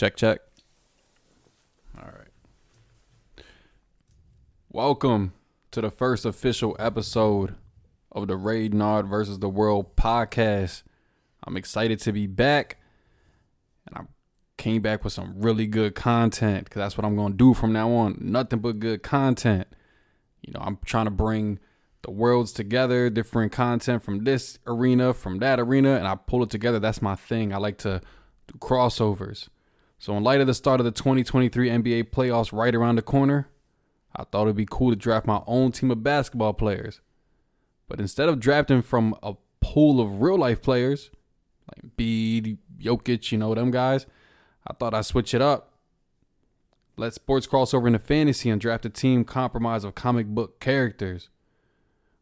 Check, check. All right. Welcome to the first official episode of the Reynard versus the World podcast. I'm excited to be back, and I came back with some really good content because that's what I'm going to do from now on. Nothing but good content. You know, I'm trying to bring the worlds together, different content from this arena, from that arena, and I pull it together. That's my thing. I like to do crossovers. So, in light of the start of the 2023 NBA playoffs right around the corner, I thought it'd be cool to draft my own team of basketball players. But instead of drafting from a pool of real life players, like Embiid, Jokic, you know, them guys, I thought I'd switch it up. Let sports cross over into fantasy and draft a team comprised of comic book characters.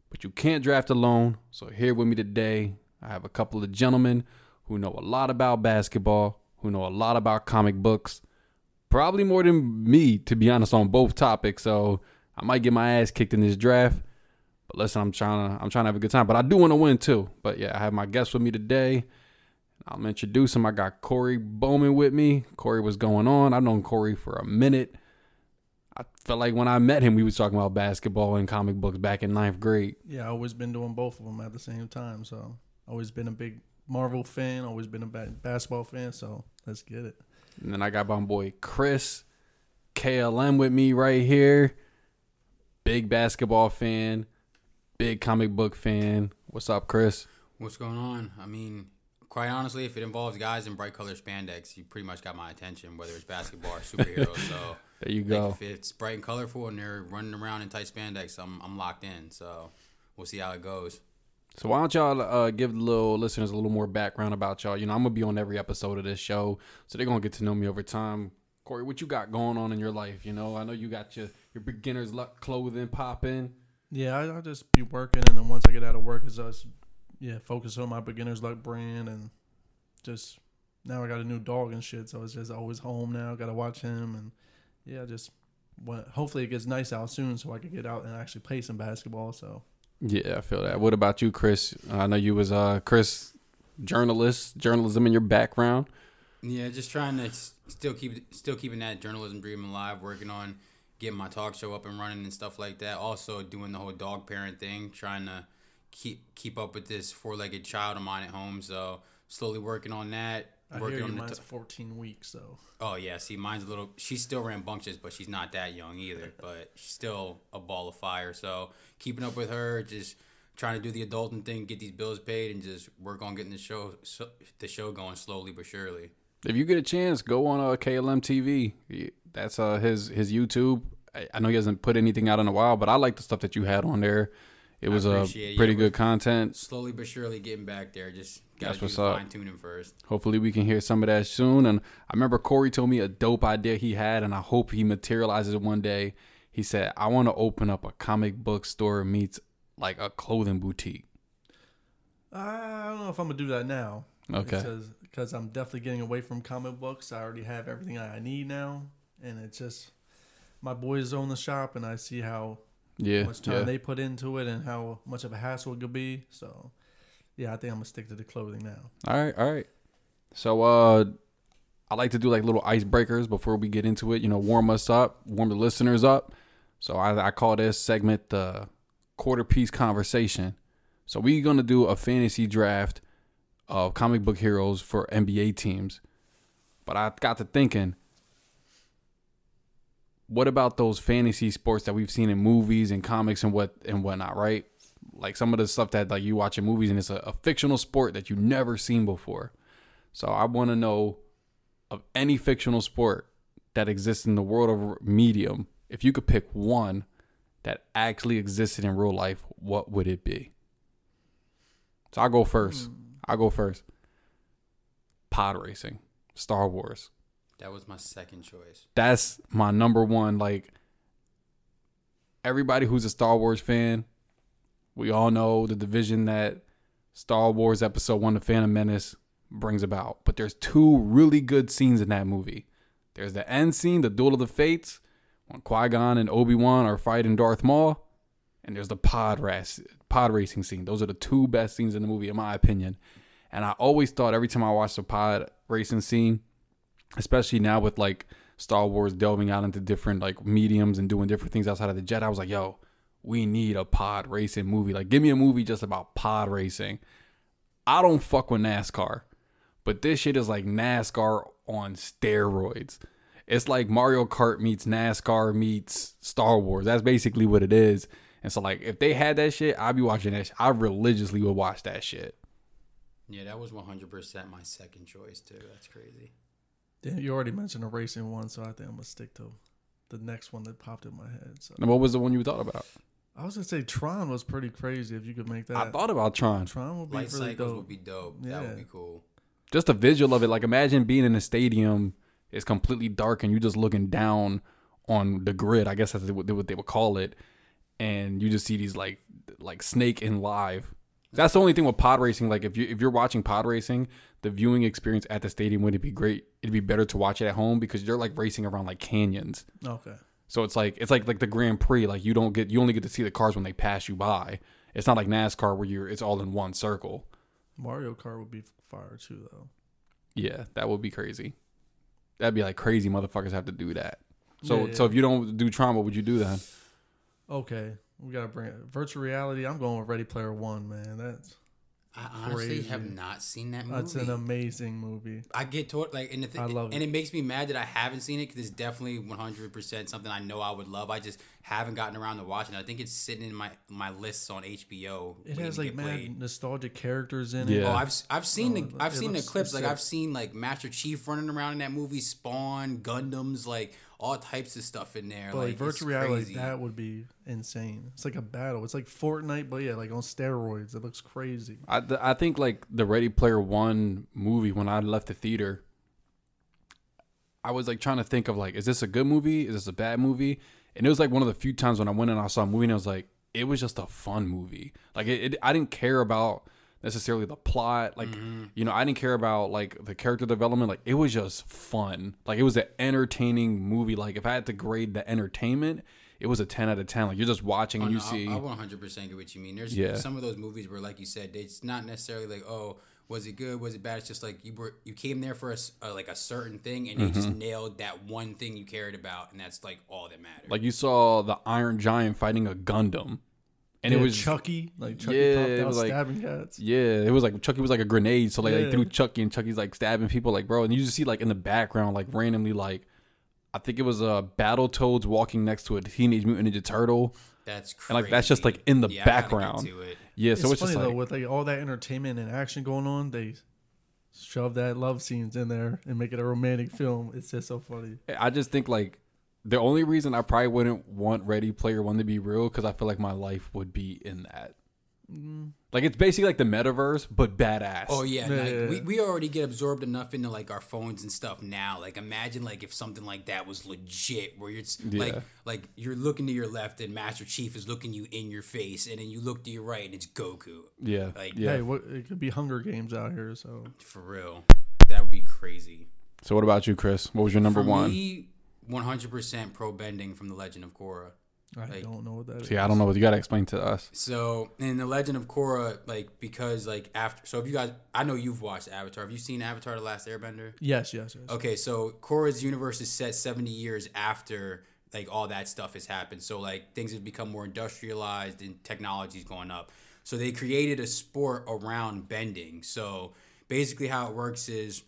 But you can't draft alone, so here with me today, I have a couple of gentlemen who know a lot about basketball, who know a lot about comic books, probably more than me, to be honest, on both topics. So I might get my ass kicked in this draft. But listen, I'm trying to I'm trying to have a good time. But I do want to win too. But yeah, I have my guest with me today. I'm introduce him. I got Cory Bowman with me. Cory was going on. I've known Cory for a minute. I felt like when I met him, we was talking about basketball and comic books back in ninth grade. Yeah, I always been doing both of them at the same time. So always been a big Marvel fan. Always been a basketball fan. So let's get it. And then I got my boy Chris KLM with me right here. Big basketball fan, big comic book fan. What's up, Chris? What's going on? I mean, quite honestly, if it involves guys in bright color spandex, you pretty much got my attention, whether it's basketball or superheroes. so There you like, go. if it's bright and colorful and they're running around in tight spandex, I'm I'm locked in. So we'll see how it goes. So why don't y'all uh, give the little listeners a little more background about y'all? You know, I'm gonna be on every episode of this show, so they're gonna get to know me over time. Cory, what you got going on in your life? You know, I know you got your your beginner's luck clothing popping. Yeah, I, I'll just be working, and then once I get out of work, is us, yeah, focus on my beginner's luck brand, and just now I got a new dog and shit, so it's just always home now. Got to watch him, and yeah, just want, hopefully it gets nice out soon, so I can get out and actually play some basketball. So Yeah, I feel that. What about you, Chris? I know you was uh Chris, journalist, journalism in your background. Yeah, just trying to still keep still keeping that journalism dream alive, working on getting my talk show up and running and stuff like that. Also doing the whole dog parent thing, trying to keep keep up with this four legged child of mine at home. So slowly working on that. I working hear you, on the mine's t- 14 weeks, so Oh yeah, see, mine's a little. She's still rambunctious, but she's not that young either. But she's still a ball of fire. So keeping up with her, just trying to do the adulting thing, get these bills paid, and just work on getting the show, so, the show going slowly but surely. If you get a chance, go on uh, KLM TV. That's uh his his YouTube. I, I know he hasn't put anything out in a while, but I like the stuff that you had on there. It was uh, a pretty Yeah, good content. Slowly but surely getting back there. Just gotta That's what's the up. fine tuning first. Hopefully, we can hear some of that soon. And I remember Cory told me a dope idea he had, and I hope he materializes it one day. He said, "I want to open up a comic book store meets like a clothing boutique." I don't know if I'm gonna do that now. Okay. Because because I'm definitely getting away from comic books. I already have everything I need now, and it's just my boys own the shop, and I see how Yeah, much time yeah. they put into it and how much of a hassle it could be. So, yeah, I think I'm gonna stick to the clothing now. All right, all right. So uh I like to do like little icebreakers before we get into it, you know, warm us up, warm the listeners up. So I, I call this segment the quarter piece conversation. So we're gonna do a fantasy draft of comic book heroes for NBA teams. But I got to thinking, what about those fantasy sports that we've seen in movies and comics and what and whatnot, right? Like some of the stuff that like you watch in movies and it's a, a fictional sport that you've never seen before. So I want to know of any fictional sport that exists in the world of medium. If you could pick one that actually existed in real life, what would it be? So I'll go first. Hmm. I'll go first. Pod racing, Star Wars. That was my second choice. That's my number one. Like everybody who's a Star Wars fan, we all know the division that Star Wars Episode One: The Phantom Menace brings about. But there's two really good scenes in that movie. There's the end scene, the Duel of the Fates, when Qui Gon and Obi Wan are fighting Darth Maul, and there's the pod race, pod racing scene. Those are the two best scenes in the movie, in my opinion. And I always thought every time I watched a pod racing scene, especially now with like Star Wars delving out into different like mediums and doing different things outside of the jet. I was like, yo, we need a pod racing movie. Like, give me a movie just about pod racing. I don't fuck with NASCAR, but this shit is like NASCAR on steroids. It's like Mario Kart meets NASCAR meets Star Wars. That's basically what it is. And so, like, if they had that shit, I'd be watching that. Shit. I religiously would watch that shit. Yeah, that was 100% my second choice too. That's crazy. Yeah, you already mentioned a racing one, so I think I'm gonna stick to the next one that popped in my head. So And what was the one you thought about? I was gonna say Tron was pretty crazy if you could make that. I thought about Tron. Tron would be Light really cycles dope. would be dope. That would be cool. Just the visual of it. Like, imagine being in a stadium. It's completely dark, and you're just looking down on the grid. I guess that's what they, what they would call it. And you just see these like like snake in live. That's the only thing with pod racing. Like if you if you're watching pod racing, the viewing experience at the stadium wouldn't be great. It'd be better to watch it at home because you're like racing around like canyons. Okay. So it's like it's like like the Grand Prix. Like you don't get you only get to see the cars when they pass you by. It's not like NASCAR where you're it's all in one circle. Mario Kart would be fire too, though. Yeah, that would be crazy. That'd be like crazy motherfuckers have to do that. So Yeah, so yeah. if you don't do what would you do that? Okay, we gotta bring it. Virtual reality. I'm going with Ready Player One, man. That's I honestly have not seen that movie. that's an amazing movie. I get toward like, and the thing, I love and it. it makes me mad that I haven't seen it because it's definitely one hundred percent something I know I would love. I just haven't gotten around to watching. it. I think it's sitting in my my lists on HBO. It has like get mad played. nostalgic characters in Yeah. it. Oh, I've I've seen Oh, the I've seen the looks clips. Like sick. I've seen like Master Chief running around in that movie, Spawn, Gundams, like all types of stuff in there. But like like it's virtual reality, crazy. that would be insane. It's like a battle. It's like Fortnite, but yeah, like on steroids. It looks crazy. I th- I think like the Ready Player One movie when I left the theater, I was like trying to think of like, is this a good movie? Is this a bad movie? And it was like one of the few times when I went and I saw a movie and I was like, it was just a fun movie. Like it, it I didn't care about necessarily the plot. Like mm-hmm. you know, I didn't care about like the character development. Like it was just fun. Like it was an entertaining movie. Like if I had to grade the entertainment, it was a ten out of ten. Like you're just watching Oh, and you no, I- see. I, 100% get what you mean. There's Yeah. some of those movies where, like you said, it's not necessarily like, oh, was it good? Was it bad? It's just like you were you came there for a, s- uh, like a certain thing and you just Mm-hmm. nailed that one thing you cared about, and that's like all that mattered. like you saw the Iron Giant fighting a Gundam, and it was Chucky. Like Chucky Yeah, popped it out was like- stabbing cats. Yeah, it was like Chucky was like a grenade, so like they threw Chucky and Chucky's like stabbing people, like bro, and you just see like in the background, like randomly, like I think it was a uh, Battle Toads walking next to a Teenage Mutant Ninja Turtle. that's crazy. and, like, that's just, like, in the Yeah, I background. Yeah, so it's funny just though like with like all that entertainment and action going on, they shove that love scenes in there and make it a romantic film. It's just so funny. I just think like the only reason I probably wouldn't want Ready Player One to be real because I feel like my life would be in that. Mm, Like it's basically like the metaverse, but badass. Oh yeah, Yeah, like, yeah, we, yeah. we already get absorbed enough into like our phones and stuff now. Like imagine like if something like that was legit, where you're just, like like you're looking to your left and Master Chief is looking you in your face, and then you look to your right and it's Goku. yeah, Like, yeah. Hey, what it could be Hunger Games out here, so For real, that would be crazy. So what about you, Chris? What was your number For one? 100% pro bending from the Legend of Korra. I Like- don't know what that is. See, I don't know what you got to explain to us. So in the Legend of Korra, like because like after, so if you guys, I know you've watched Avatar. Have you seen Avatar: The Last Airbender? Yes, yes, yes. Okay, so Korra's universe is set 70 years after like all that stuff has happened. So like things have become more industrialized and technology's going up. So they created a sport around bending. So basically how it works is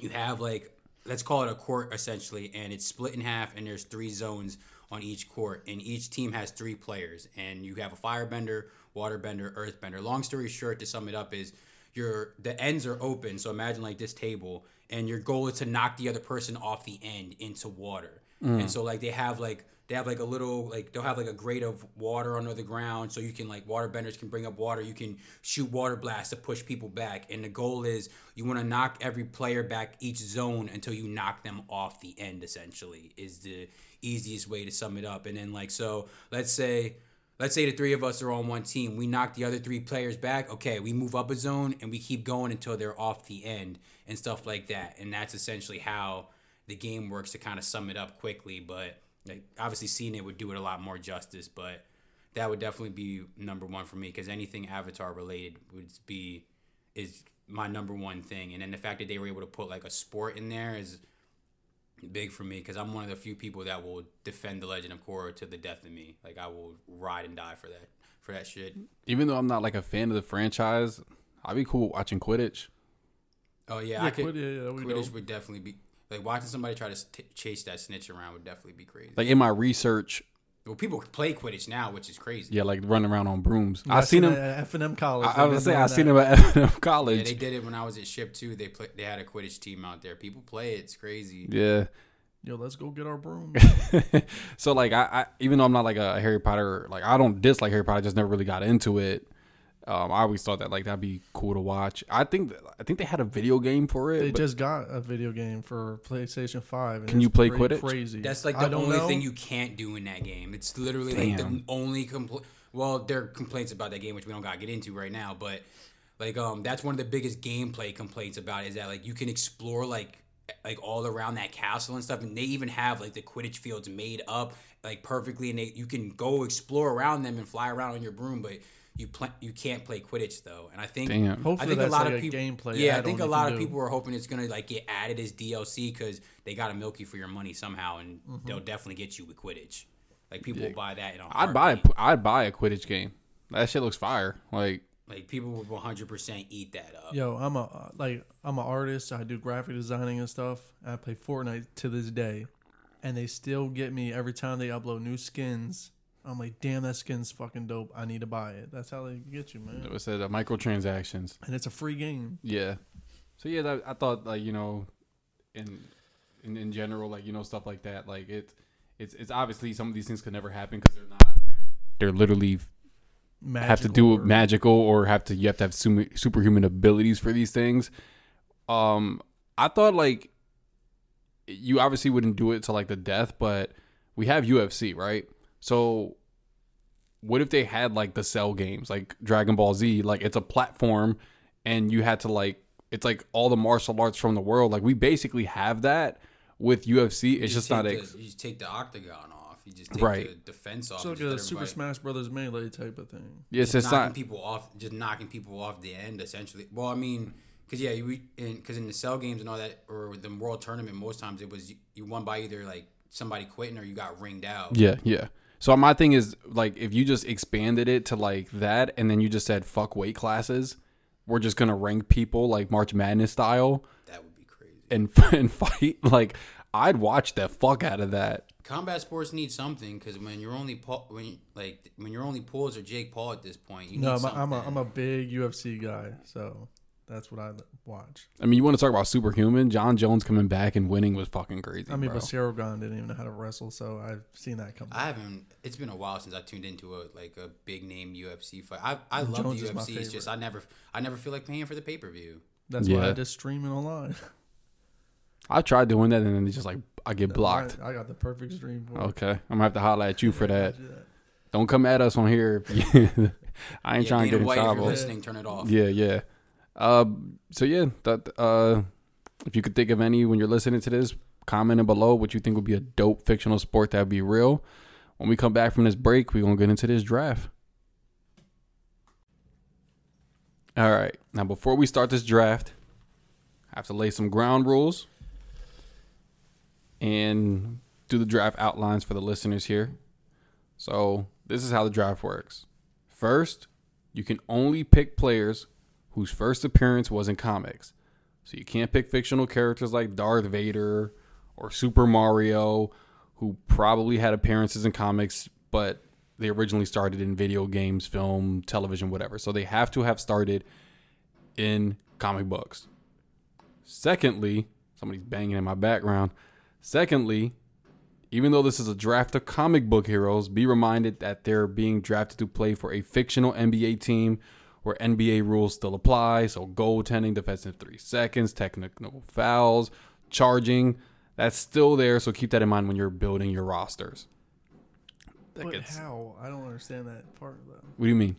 you have like let's call it a court essentially and it's split in half and there's three zones on each court and each team has three players and you have a firebender waterbender earthbender. Long story short to sum it up is your the ends are open so imagine like this table and your goal is to knock the other person off the end into water. Mm. And so like they have like they have like a little like they'll have like a grate of water under the ground so you can like water benders can bring up water you can shoot water blasts to push people back and the goal is you want to knock every player back each zone until you knock them off the end essentially is the easiest way to sum it up. And then like so let's say let's say the three of us are on one team we knock the other three players back okay we move up a zone and we keep going until they're off the end and stuff like that. And that's essentially how the game works to kind of sum it up quickly. But like obviously seeing it would do it a lot more justice but that would definitely be number one for me because anything avatar related would be is my number one thing. And then the fact that they were able to put like a sport in there is big for me because I'm one of the few people that will defend the Legend of Korra to the death of me. Like I will ride and die for that for that shit. Even though I'm not like a fan of the franchise, I'd be cool watching Quidditch. Oh yeah, Yeah, I could. Quid- yeah, yeah, Quidditch know. would definitely be like watching somebody try to s- t- chase that snitch around would definitely be crazy. Like in my research, well, people play Quidditch now, which is crazy. yeah, like running around on brooms. Yeah, I seen him. at uh, F and M College. I, I was They've gonna say I doing seen that. him at F&M Yeah, college. they did it when I was at Ship too. They play. They had a Quidditch team out there. People play it. It's crazy. Yeah. Yo, let's go get our broom. so like I, I even though I'm not like a Harry Potter like I don't dislike Harry Potter, I just never really got into it. Um, I always thought that like that'd be cool to watch. I think I think they had a video game for it. They just got a video game for PlayStation Five. And Can you play Quidditch? Crazy. That's like the only know. thing you can't do in that game. It's literally like the only compl- Well, there are complaints about that game, which we don't gotta get into right now. But like, um, that's one of the biggest gameplay complaints about it, is that like you can explore like like all around that castle and stuff, and they even have like the Quidditch fields made up like perfectly, and they you can go explore around them and fly around on your broom, but. You play, you can't play Quidditch though, and I think Damn. Hopefully I think that's a lot like of a people. gameplay yeah, I think a lot of do. people are hoping it's gonna like get added as DLC because they gotta milk you for your money somehow, and Mm-hmm. they'll definitely get you with Quidditch. Like people will buy that. In a I'd buy a, heartbeat. I'd buy a Quidditch game. That shit looks fire. Like Like people would 100 percent eat that up. Yo, I'm a like I'm an artist. I do graphic designing and stuff. I play Fortnite to this day, and they still get me every time they upload new skins. I'm like, damn, that skin's fucking dope. I need to buy it. That's how they get you, man. it was said uh, microtransactions. And it's a free game. Yeah. So yeah, that, I thought like you know, in, in in general, like you know stuff like that, like it, it's it's obviously some of these things could never happen because they're not. They're literally Magical have to do or- magical or have to you have to have super, superhuman abilities for these things. Um, I thought like you obviously wouldn't do it to like the death, but we have UFC, right? So what if they had like the cell games, like Dragon Ball Z, like it's a platform and you had to like it's like all the martial arts from the world. Like we basically have that with UFC. You It's just not take ex- you just take the octagon off. You just take Right. the defense off. It's like just a Super Smash Brothers melee type of thing. yes, just it's knocking not people off, just knocking people off the end, essentially. Well, I mean, because yeah, you because in, the cell games and all that, or the world tournament, most times it was you, you won by either like somebody quitting or you got ringed out. Yeah, yeah. So my thing is like if you just expanded it to like that and then you just said fuck weight classes, we're just gonna rank people like March Madness style That would be crazy. and and fight. Like I'd watch the fuck out of that. Combat sports need something because when you're only Paul, when you, like when your only pools are Jake Paul at this point, you No, need I'm a, something. I'm a I'm a big UFC guy, so that's what I watch. I mean, you want to talk about superhuman? Jon Jones coming back and winning was fucking crazy. I mean, bro. but Ciryl Gane didn't even know how to wrestle, so I've seen that come. I haven't. It's been a while since I tuned into a like a big name UFC fight. I I love Jones the UFC. It's just I never I never feel like paying for the pay per view. That's why I just stream it online. I tried doing that and then it's just like I get blocked. I, I got the perfect stream for. Okay, I'm gonna have to holler at you for that. Do that. Don't come at us on here. I ain't Yeah, trying to Dana get in White, if you're trouble. listening, turn it off. Yeah, yeah. Uh, so yeah, that uh, if you could think of any when you're listening to this, comment below what you think would be a dope fictional sport that would be real. When we come back from this break, we're gonna get into this draft. All right. Now before we start this draft, I have to lay some ground rules and do the draft outlines for the listeners here. So this is how the draft works. First, you can only pick players whose first appearance was in comics. So you can't pick fictional characters like Darth Vader or Super Mario, who probably had appearances in comics, but they originally started in video games, film, television, whatever. So they have to have started in comic books. Secondly, somebody's banging in my background. Secondly, even though this is a draft of comic book heroes, be reminded that they're being drafted to play for a fictional NBA team where NBA rules still apply. So goaltending, defensive three seconds, technical fouls, charging, that's still there. So keep that in mind when you're building your rosters. That But gets- how? I don't understand that part though. what do you mean?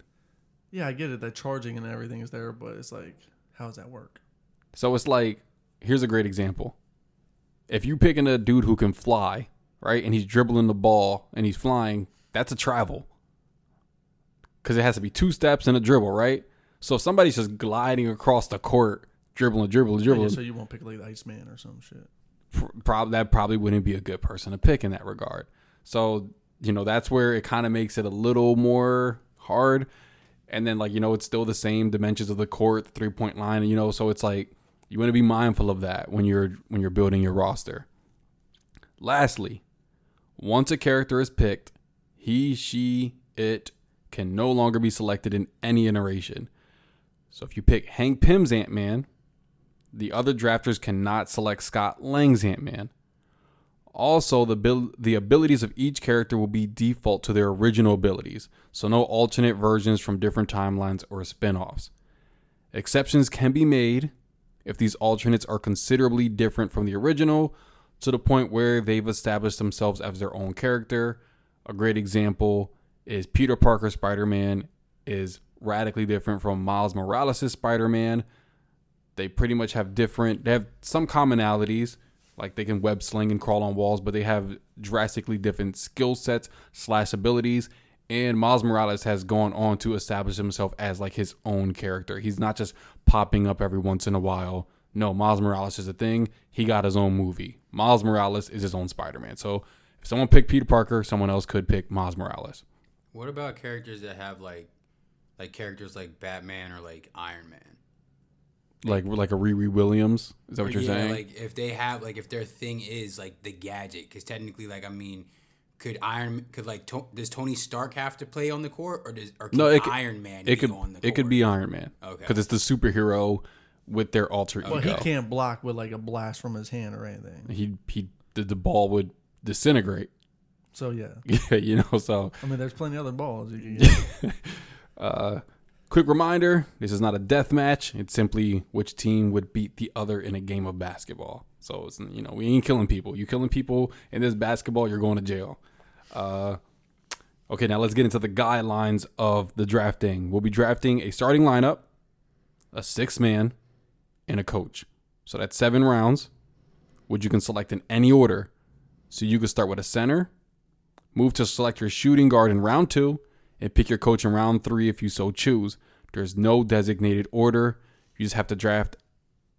Yeah, I get it that charging and everything is there, but it's like, how does that work? So it's like, here's a great example. If you're picking a dude who can fly, right, and he's dribbling the ball and he's flying, that's a travel. Because it has to be two steps and a dribble, right? So if somebody's just gliding across the court, dribbling, dribbling, dribbling, so you won't pick like the Iceman or some shit. prob- that probably wouldn't be a good person to pick in that regard. So, you know, that's where it kind of makes it a little more hard. And then, like, you know, it's still the same dimensions of the court, three point line, you know, so it's like you want to be mindful of that when you're when you're building your roster. Lastly, once a character is picked, he, she, it can no longer be selected in any iteration. So if you pick Hank Pym's Ant Man, the other drafters cannot select Scott Lang's Ant Man. Also, the bil- the abilities of each character will be default to their original abilities, so no alternate versions from different timelines or spin-offs. Exceptions can be made if these alternates are considerably different from the original to the point where they've established themselves as their own character. A great example is Peter Parker Spider-Man is radically different from Miles Morales' Spider-Man. They pretty much have different they have some commonalities like they can web sling and crawl on walls, but they have drastically different skill sets slash abilities. And Miles Morales has gone on to establish himself as like his own character. He's not just popping up every once in a while. No, Miles Morales is a thing. He got his own movie. Miles Morales is his own Spider Man. So if someone picked Peter Parker, someone else could pick Miles Morales. What about characters that have like, like characters like Batman or like Iron Man? Like like a Riri Williams. Is that what you're yeah, saying? Like if they have like if their thing is like the gadget, because technically, like I mean, could Iron could like to, does Tony Stark have to play on the court or does or can No, it could- Iron Man it be could on the court? it could be Iron Man. Okay. Because it's the superhero with their alter ego. Well, he can't block with like a blast from his hand or anything. he he the, the ball would disintegrate. So yeah, Yeah, you know. So, I mean, there's plenty of other balls you can get. uh, quick reminder: this is not a death match. It's simply which team would beat the other in a game of basketball. So it's you know we ain't killing people. You killing people in this basketball, you're going to jail. Uh, okay, now let's get into the guidelines of the drafting. We'll be drafting a starting lineup, a six man, and a coach. So that's seven rounds, which you can select in any order. So you can start with a center, move to select your shooting guard in round two, and pick your coach in round three if you so choose. There's no designated order. You just have to draft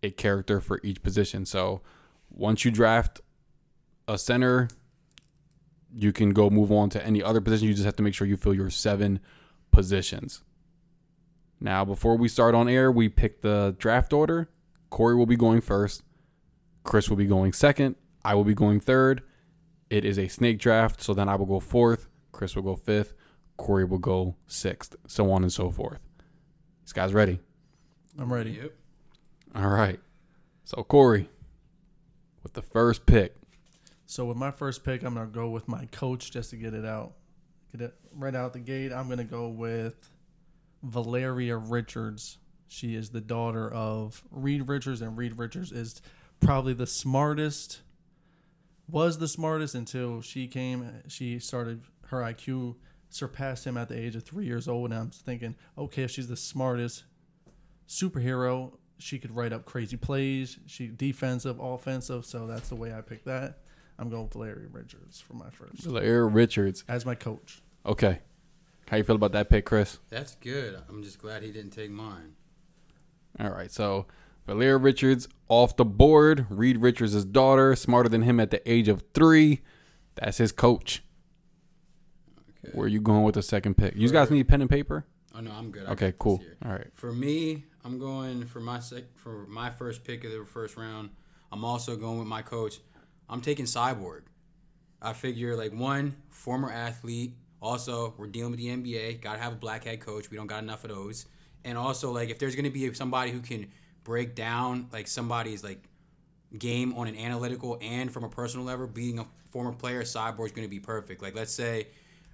a character for each position. So once you draft a center, you can go move on to any other position. You just have to make sure you fill your seven positions. Now, before we start on air, we pick the draft order. Cory will be going first. Chris will be going second. I will be going third. It is a snake draft, so then I will go fourth. Chris will go fifth. Cory will go sixth, so on and so forth. This guy's ready. I'm ready. Yep. All right. So Cory, with the first pick, So with my first pick, I'm gonna go with my coach just to get it out, get it right out the gate. I'm gonna go with Valeria Richards. She is the daughter of Reed Richards, and Reed Richards is probably the smartest. Was the smartest until she came. She started her IQ surpassed him at the age of three years old, and I'm thinking, okay, if she's the smartest superhero, she could write up crazy plays. She defensive, offensive. So that's the way I picked that. I'm going with Larry Richards for my first Blair Richards. as my coach. Okay. How you feel about that pick, Chris? That's good. I'm just glad he didn't take mine. All right. So Valeria Richards off the board. Reed Richards' daughter, smarter than him at the age of three. That's his coach. Okay. Where are you going with the second pick? You guys need pen and paper? Oh no, I'm good. I Okay, cool. All right. For me, I'm going for my sec for my first pick of the first round. I'm also going with my coach. I'm taking Cyborg. I figure like one former athlete. Also, we're dealing with the NBA. Got to have a black head coach. We don't got enough of those. And also, like if there's gonna be somebody who can break down like somebody's like game on an analytical and from a personal level, being a former player, Cyborg's going to be perfect. Like, let's say,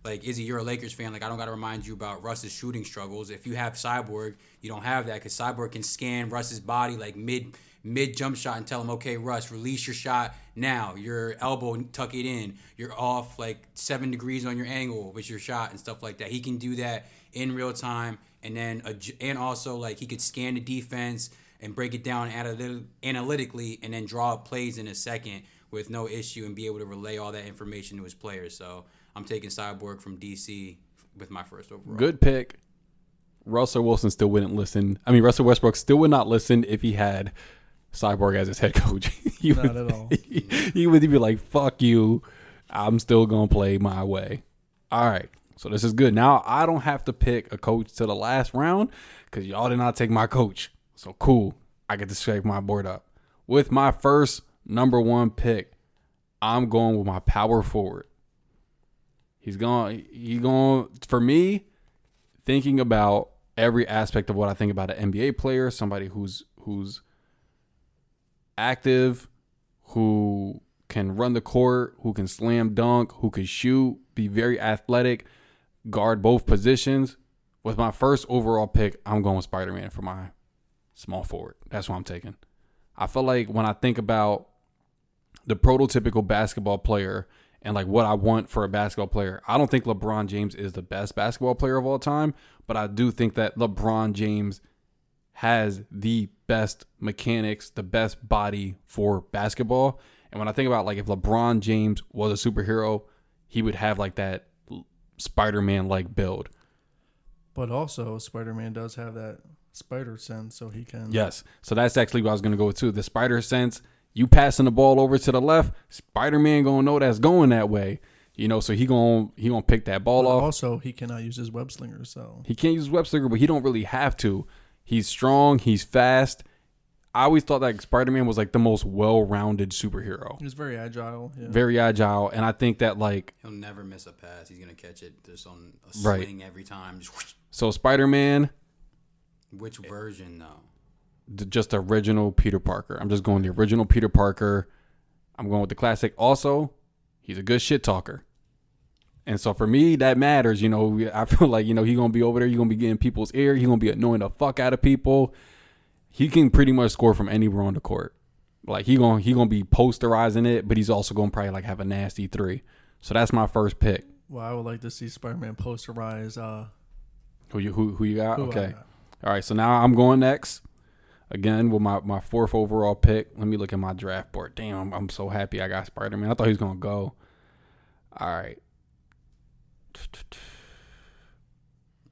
like, Izzy, you're a Lakers fan. Like, I don't got to remind you about Russ's shooting struggles. If you have Cyborg, you don't have that because Cyborg can scan Russ's body like mid mid jump shot and tell him, okay, Russ, release your shot now. Your elbow, tuck it in. You're off like seven degrees on your angle with your shot and stuff like that. He can do that in real time, and then and also like he could scan the defense and break it down analytically and then draw up plays in a second with no issue and be able to relay all that information to his players. So I'm taking Cyborg from DC with my first overall. Good pick. Russell Wilson still wouldn't listen. I mean, Russell Westbrook still would not listen if he had Cyborg as his head coach. he, Not would, at all. he, he would be like, "Fuck you, I'm still gonna play my way." All right, so this is good. Now I don't have to pick a coach to the last round because y'all did not take my coach. So cool, I get to shake my board up with my first number one pick. I'm going with my power forward. He's going. He going for me. Thinking about every aspect of what I think about an NBA player, somebody who's who's active, who can run the court, who can slam dunk, who can shoot, be very athletic, guard both positions. With my first overall pick, I'm going with Spider Man for my small forward. That's what I'm taking. I feel like when I think about the prototypical basketball player and like what I want for a basketball player, I don't think LeBron James is the best basketball player of all time, but I do think that LeBron James has the best mechanics, the best body for basketball. And when I think about like if LeBron James was a superhero, he would have like that Spider-Man like build. But also, Spider Man does have that spider sense, so he can. Yes. So that's actually what I was gonna go to. The spider sense, you passing the ball over to the left, Spider-Man gonna know that's going that way. You know, so he gonna he gonna pick that ball But off. also, he cannot use his web slinger, so He can't use web slinger, but he don't really have to. He's strong. He's fast. I always thought that Spider Man was like the most well rounded superhero. he's very agile. Yeah. Very agile, and I think that like He'll never miss a pass. He's gonna catch it just on a Right. swing every time. Just so Spider Man, Which version though? the just original Peter Parker. I'm just going the original Peter Parker. I'm going with the classic. Also, he's a good shit talker. And so for me, that matters. You know, I feel like, you know, he gonna be over there, he gonna be getting people's ear, he gonna be annoying the fuck out of people. He can pretty much score from anywhere on the court. Like he gonna he gonna be posterizing it, but he's also gonna probably like have a nasty three. So that's my first pick. Well, I would like to see Spider Man posterize. Uh, Who you who who you got? who I okay. got. All right, so now I'm going next. Again, with my, my fourth overall pick. Let me look at my draft board. Damn, I'm, I'm so happy I got Spider Man. I thought he was going to go. All right.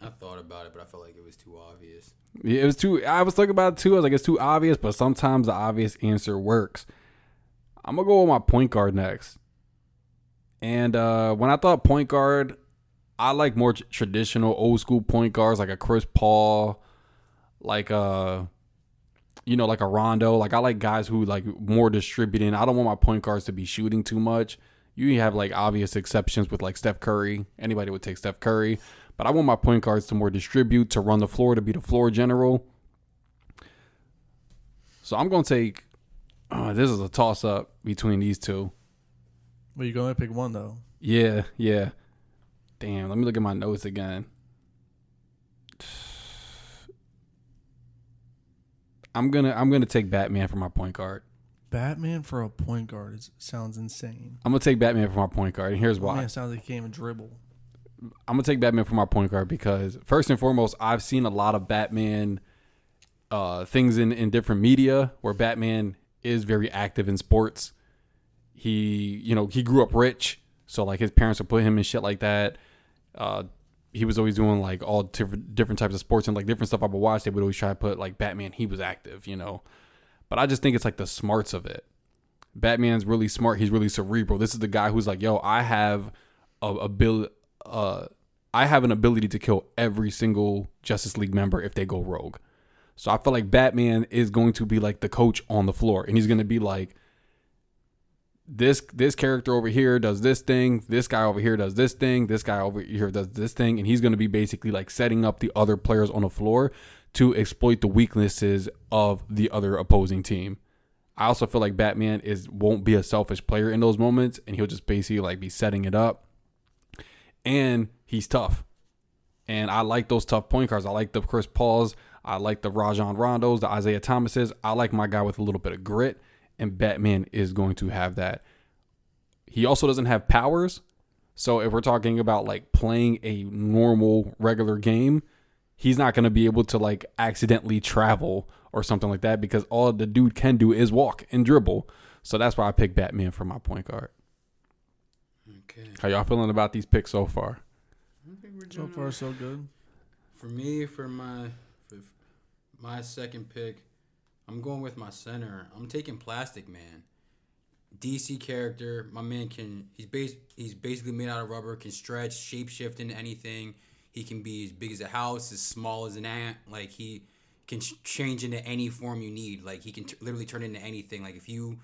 I thought about it, but I felt like it was too obvious. Yeah, it was too, I was thinking about it too. I was like, it's too obvious, but sometimes the obvious answer works. I'm going to go with my point guard next. And uh, when I thought point guard, I like more tr- traditional old school point guards like a Chris Paul, like a you know, like a Rondo. Like I like guys who like more distributing. I don't want my point guards to be shooting too much. You have like obvious exceptions with like Steph Curry. Anybody would take Steph Curry, but I want my point guards to more distribute, to run the floor, to be the floor general. So I'm gonna take. Uh, this is a toss up between these two. Well, you're gonna pick one though. Yeah, yeah. Damn, let me look at my notes again. I'm gonna I'm gonna take Batman for my point guard. Batman for a point guard is, sounds insane. I'm gonna take Batman for my point guard, and here's why. Man, it sounds like he can't even dribble. I'm gonna take Batman for my point guard because first and foremost, I've seen a lot of Batman uh, things in in different media where Batman is very active in sports. He, you know, he grew up rich, so like his parents would put him in shit like that. Uh, he was always doing like all different different types of sports and like different stuff I would watch. They would always try to put like Batman. He was active, you know. But I just think it's like the smarts of it. Batman's really smart. He's really cerebral. This is the guy who's like, yo, I have a ability. Uh, I have an ability to kill every single Justice League member if they go rogue. So I feel like Batman is going to be like the coach on the floor, and he's going to be like, this this character over here does this thing, this guy over here does this thing, this guy over here does this thing, and he's going to be basically like setting up the other players on the floor to exploit the weaknesses of the other opposing team. I also feel like Batman is won't be a selfish player in those moments, and he'll just basically like be setting it up. And he's tough, and I like those tough point guards. I like the Chris Pauls. I like the Rajon Rondos, the Isaiah Thomases. I like my guy with a little bit of grit, and Batman is going to have that. He also doesn't have powers, so if we're talking about like playing a normal regular game, he's not going to be able to like accidentally travel or something like that because all the dude can do is walk and dribble. So that's why I picked Batman for my point guard. Okay. How y'all feeling about these picks so far? I think we're So far, so good. For me, for my for my second pick, I'm going with my center. I'm taking Plastic Man. DC character. My man can he's base he's basically made out of rubber, can stretch, shapeshift into anything. He can be as big as a house, as small as an ant. Like he can ch- change into any form you need. Like he can t- literally turn into anything. Like if you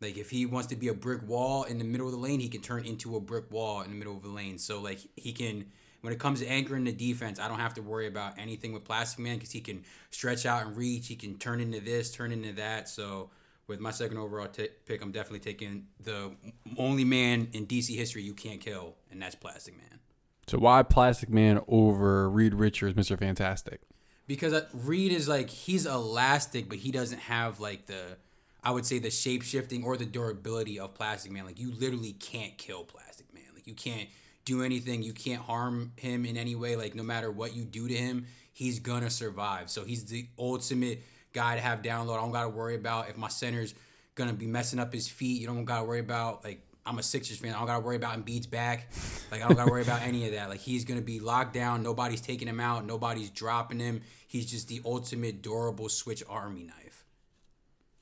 like if he wants to be a brick wall in the middle of the lane, he can turn into a brick wall in the middle of the lane. So like he can when it comes to anchoring the defense, I don't have to worry about anything with Plastic Man because he can stretch out and reach. He can turn into this, turn into that. So with my second overall t- pick, I'm definitely taking the only man in DC history you can't kill, and that's Plastic Man. So why Plastic Man over Reed Richards, Mr. Fantastic? Because uh, Reed is like he's elastic, but he doesn't have like the I would say the shape shifting or the durability of Plastic Man. Like you literally can't kill Plastic Man. Like you can't do anything. You can't harm him in any way. Like no matter what you do to him, he's gonna survive. So he's the ultimate guy to have download. I don't gotta worry about if my center's gonna be messing up his feet. You don't gotta worry about like I'm a Sixers fan. I don't gotta worry about Embiid's back. Like I don't gotta worry about any of that. Like he's gonna be locked down. Nobody's taking him out. Nobody's dropping him. He's just the ultimate durable switch army knife.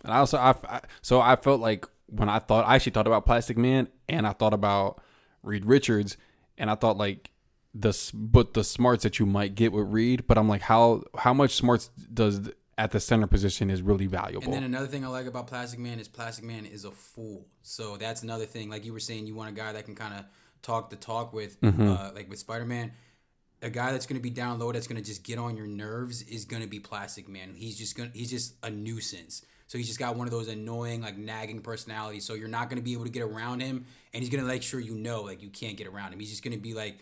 And I also, I, I so I felt like when I thought, I actually thought about Plastic Man, and I thought about Reed Richards, and I thought like the s- but the smarts that you might get with Reed, but I'm like, how how much smarts does at the center position is really valuable? And then another thing I like about Plastic Man is Plastic Man is a fool. So that's another thing. Like you were saying, you want a guy that can kind of talk the talk with, uh, like with Spider Man. A guy that's going to be down low, that's going to just get on your nerves, is going to be Plastic Man. He's just going, to he's just a nuisance. So he's just got one of those annoying, like nagging personalities. So you're not going to be able to get around him, and he's going to make sure you know, like you can't get around him. He's just going to be like,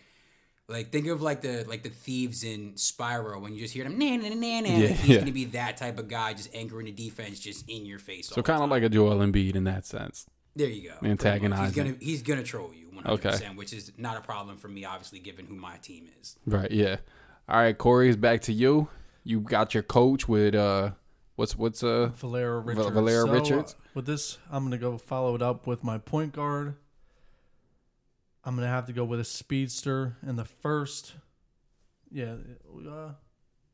like think of like the like the thieves in Spyro when you just hear them nah nah nah. nah. Yeah, he's yeah. gonna be that type of guy, just anchoring the defense, just in your face. so kind of like a Joel Embiid in that sense. there you go. antagonizing. He's gonna he's gonna troll you 100, Okay. percent which is not a problem for me, obviously, given who my team is. Right. Yeah. All right, Cory, it's back to you. You got your coach with uh, what's what's uh, Valera Richards. Valera So, Richards? uh, with this, I'm gonna go follow it up with my point guard. I'm gonna have to go with a speedster in the first. Yeah, uh,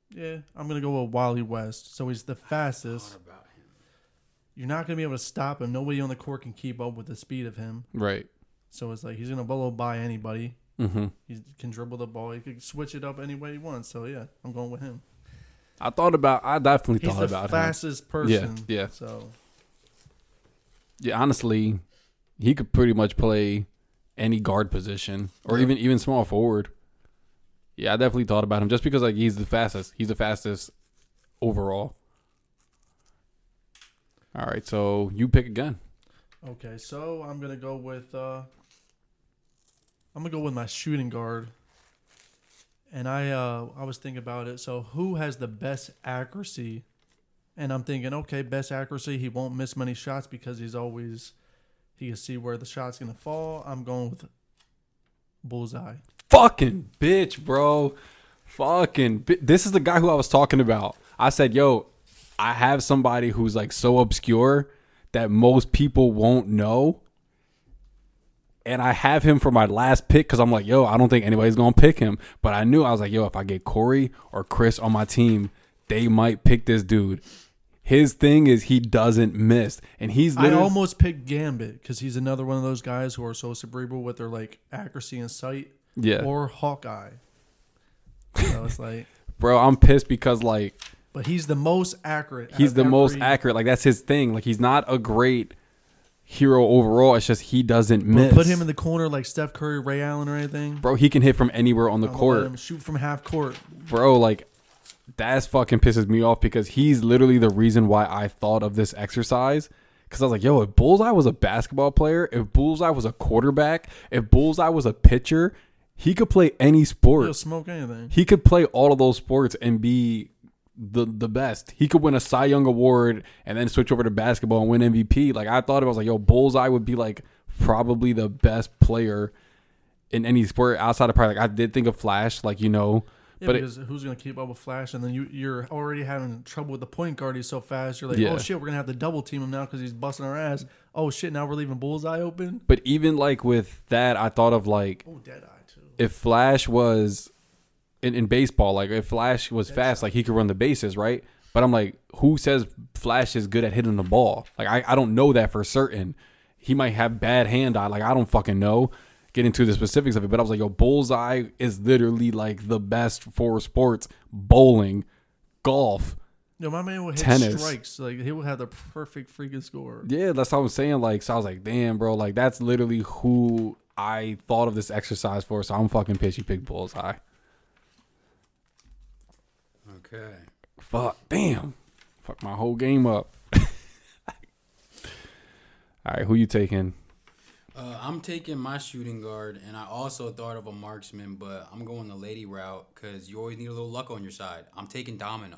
yeah. I'm gonna go with Wally West. So he's the fastest. About him? You're not gonna be able to stop him. Nobody on the court can keep up with the speed of him. right? So it's like he's gonna blow by anybody. Mm-hmm. He can dribble the ball. He can switch it up any way he wants. So yeah, I'm going with him. I thought about. I definitely He's thought the about him. fastest person. yeah. yeah. So Yeah, honestly, he could pretty much play any guard position or Yeah. even even small forward. Yeah, I definitely thought about him just because like he's the fastest. He's the fastest overall. All right, so you pick again. Okay, so I'm gonna go with uh I'm gonna go with my shooting guard. And I uh I was thinking about it. So who has the best accuracy? And I'm thinking, okay, best accuracy, he won't miss many shots because he's always he can see where the shot's gonna fall. I'm going with bullseye. Fucking bitch, bro. Fucking bi- this is the guy who I was talking about. I said, "Yo, I have somebody who's like so obscure that most people won't know." And I have him for my last pick because I'm like, yo, I don't think anybody's gonna pick him. But I knew I was like, yo, if I get Cory or Chris on my team, they might pick this dude. His thing is he doesn't miss, and he's I almost picked Gambit because he's another one of those guys who are so cerebral with their like accuracy and sight. yeah, Or Hawkeye. So it's like bro. I'm pissed because like But he's the most accurate. he's the most accurate. Like that's his thing. Like he's not a great hero overall. It's just he doesn't miss. Put him in the corner like Steph Curry, Ray Allen, or anything. bro. He can hit from anywhere on the gonna court, shoot from half court. bro. Like that's fucking pisses me off because he's literally the reason why I thought of this exercise. Because I was like, yo, if Bullseye was a basketball player, if Bullseye was a quarterback, if Bullseye was a pitcher, he could play any sport. He'll smoke anything. he could play all of those sports and be the the best. He could win a Cy Young award and then switch over to basketball and win MVP. Like I thought it was like, yo, Bullseye would be like probably the best player in any sport outside of probably like I did think of Flash, like you know, Yeah, but it- who's gonna keep up with Flash? And then you you're already having trouble with the point guard. He's so fast. You're like, oh, Yeah. oh shit, we're gonna have to double team him now because he's busting our ass. Oh shit, now we're leaving Bullseye open. but even like with that, I thought of like Oh, Deadeye too. if Flash was in, in baseball, like if Flash was fast, like he could run the bases, right? But I'm like, who says Flash is good at hitting the ball? Like I, I don't know that for certain. He might have bad hand eye. Like I don't fucking know. Get into the specifics of it, but I was like, yo, Bullseye is literally like the best for sports: bowling, golf. Yo, my man would hit Tennis. strikes. Like he would have the perfect freaking score. Yeah, that's what I'm saying. Like, so I was like, damn, bro, like that's literally who I thought of this exercise for. So I'm fucking pitchy pick Bullseye. Okay. Fuck, damn, fuck my whole game up. All right, who you taking? Uh, I'm taking my shooting guard, and I also thought of a marksman, but I'm going the lady route because you always need a little luck on your side. I'm taking Domino.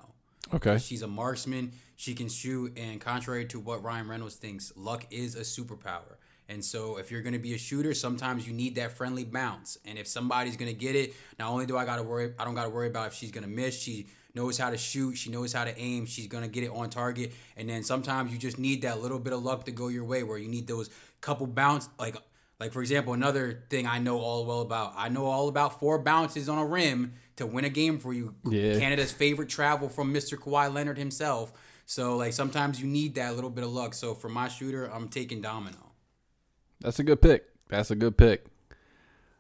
Okay. She's a marksman. She can shoot, and contrary to what Ryan Reynolds thinks, luck is a superpower. And so, if you're going to be a shooter, sometimes you need that friendly bounce. And if somebody's going to get it, not only do I got to worry, I don't got to worry about if she's going to miss. She knows how to shoot. She knows how to aim. She's going to get it on target. And then sometimes you just need that little bit of luck to go your way, where you need those couple bounce, like like for example, another thing I know all well about. I know all about four bounces on a rim to win a game for you. Yeah. Canada's favorite travel from Mr. Kawhi Leonard himself. So like sometimes you need that little bit of luck. So for my shooter, I'm taking Domino. That's a good pick. That's a good pick.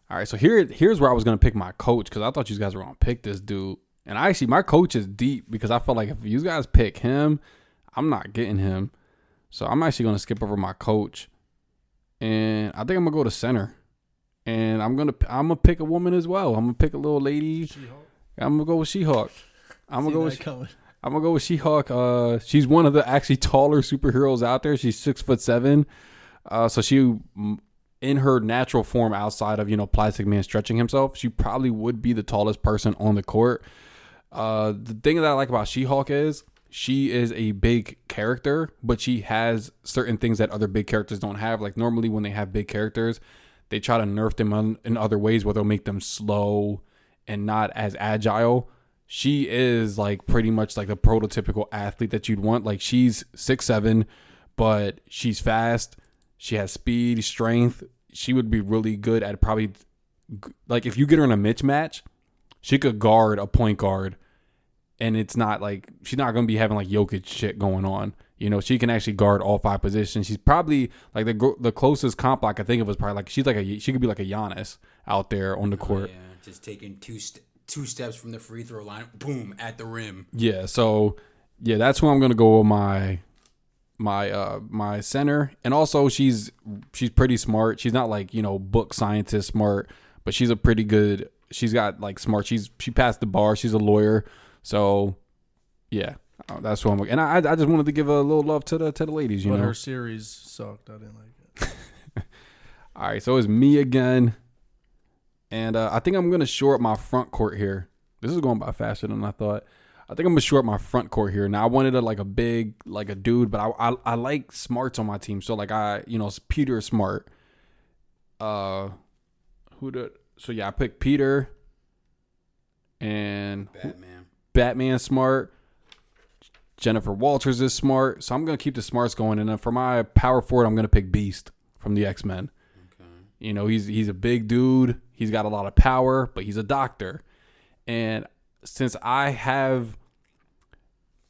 All right, so here here's where I was gonna pick my coach because I thought you guys were gonna pick this dude, and I actually my coach is deep because I felt like if you guys pick him, I'm not getting him, so I'm actually gonna skip over my coach, and I think I'm gonna go to center, and I'm gonna I'm gonna pick a woman as well. I'm gonna pick a little lady. She-Hulk. I'm gonna go with She-Hulk. I'm gonna go with coming. I'm gonna go with She-Hulk. Uh, she's one of the actually taller superheroes out there. She's six foot seven. Uh, so she, in her natural form, outside of you know Plastic Man stretching himself, she probably would be the tallest person on the court. Uh, the thing that I like about She-Hulk is she is a big character, but she has certain things that other big characters don't have. Like normally when they have big characters, they try to nerf them in other ways where they'll make them slow and not as agile. She is like pretty much like the prototypical athlete that you'd want. Like she's six seven, but she's fast. She has speed, strength. She would be really good at probably like if you get her in a Mitch match, she could guard a point guard, and it's not like she's not gonna be having like Jokic shit going on. You know, she can actually guard all five positions. She's probably like the the closest comp I could think of was probably like she's like a she could be like a Giannis out there on the court. Yeah, just taking two st- two steps from the free throw line, boom, at the rim. Yeah, so yeah, that's who I'm gonna go with my my uh my center. And also she's she's pretty smart. She's not like, you know, book scientist smart, but she's a pretty good she's got like smart. She's she passed the bar, she's a lawyer. So yeah. uh, That's who I'm and I I just wanted to give a little love to the to the ladies, you but know. her series sucked. I didn't like it. All right, so it's me again. And uh, I think I'm going to short my front court here. This is going by faster than I thought. I think I'm going to short my front court here. Now, I wanted a, like a big, like a dude, but I, I I like smarts on my team. So, like, I, you know, it's Peter Smart. Uh, who did, so yeah, I picked Peter and Batman. Batman smart. Jennifer Walters is smart. So I'm going to keep the smarts going. And then for my power forward, I'm going to pick Beast from the X Men. Okay. You know, he's he's a big dude. He's got a lot of power, but he's a doctor. And since I have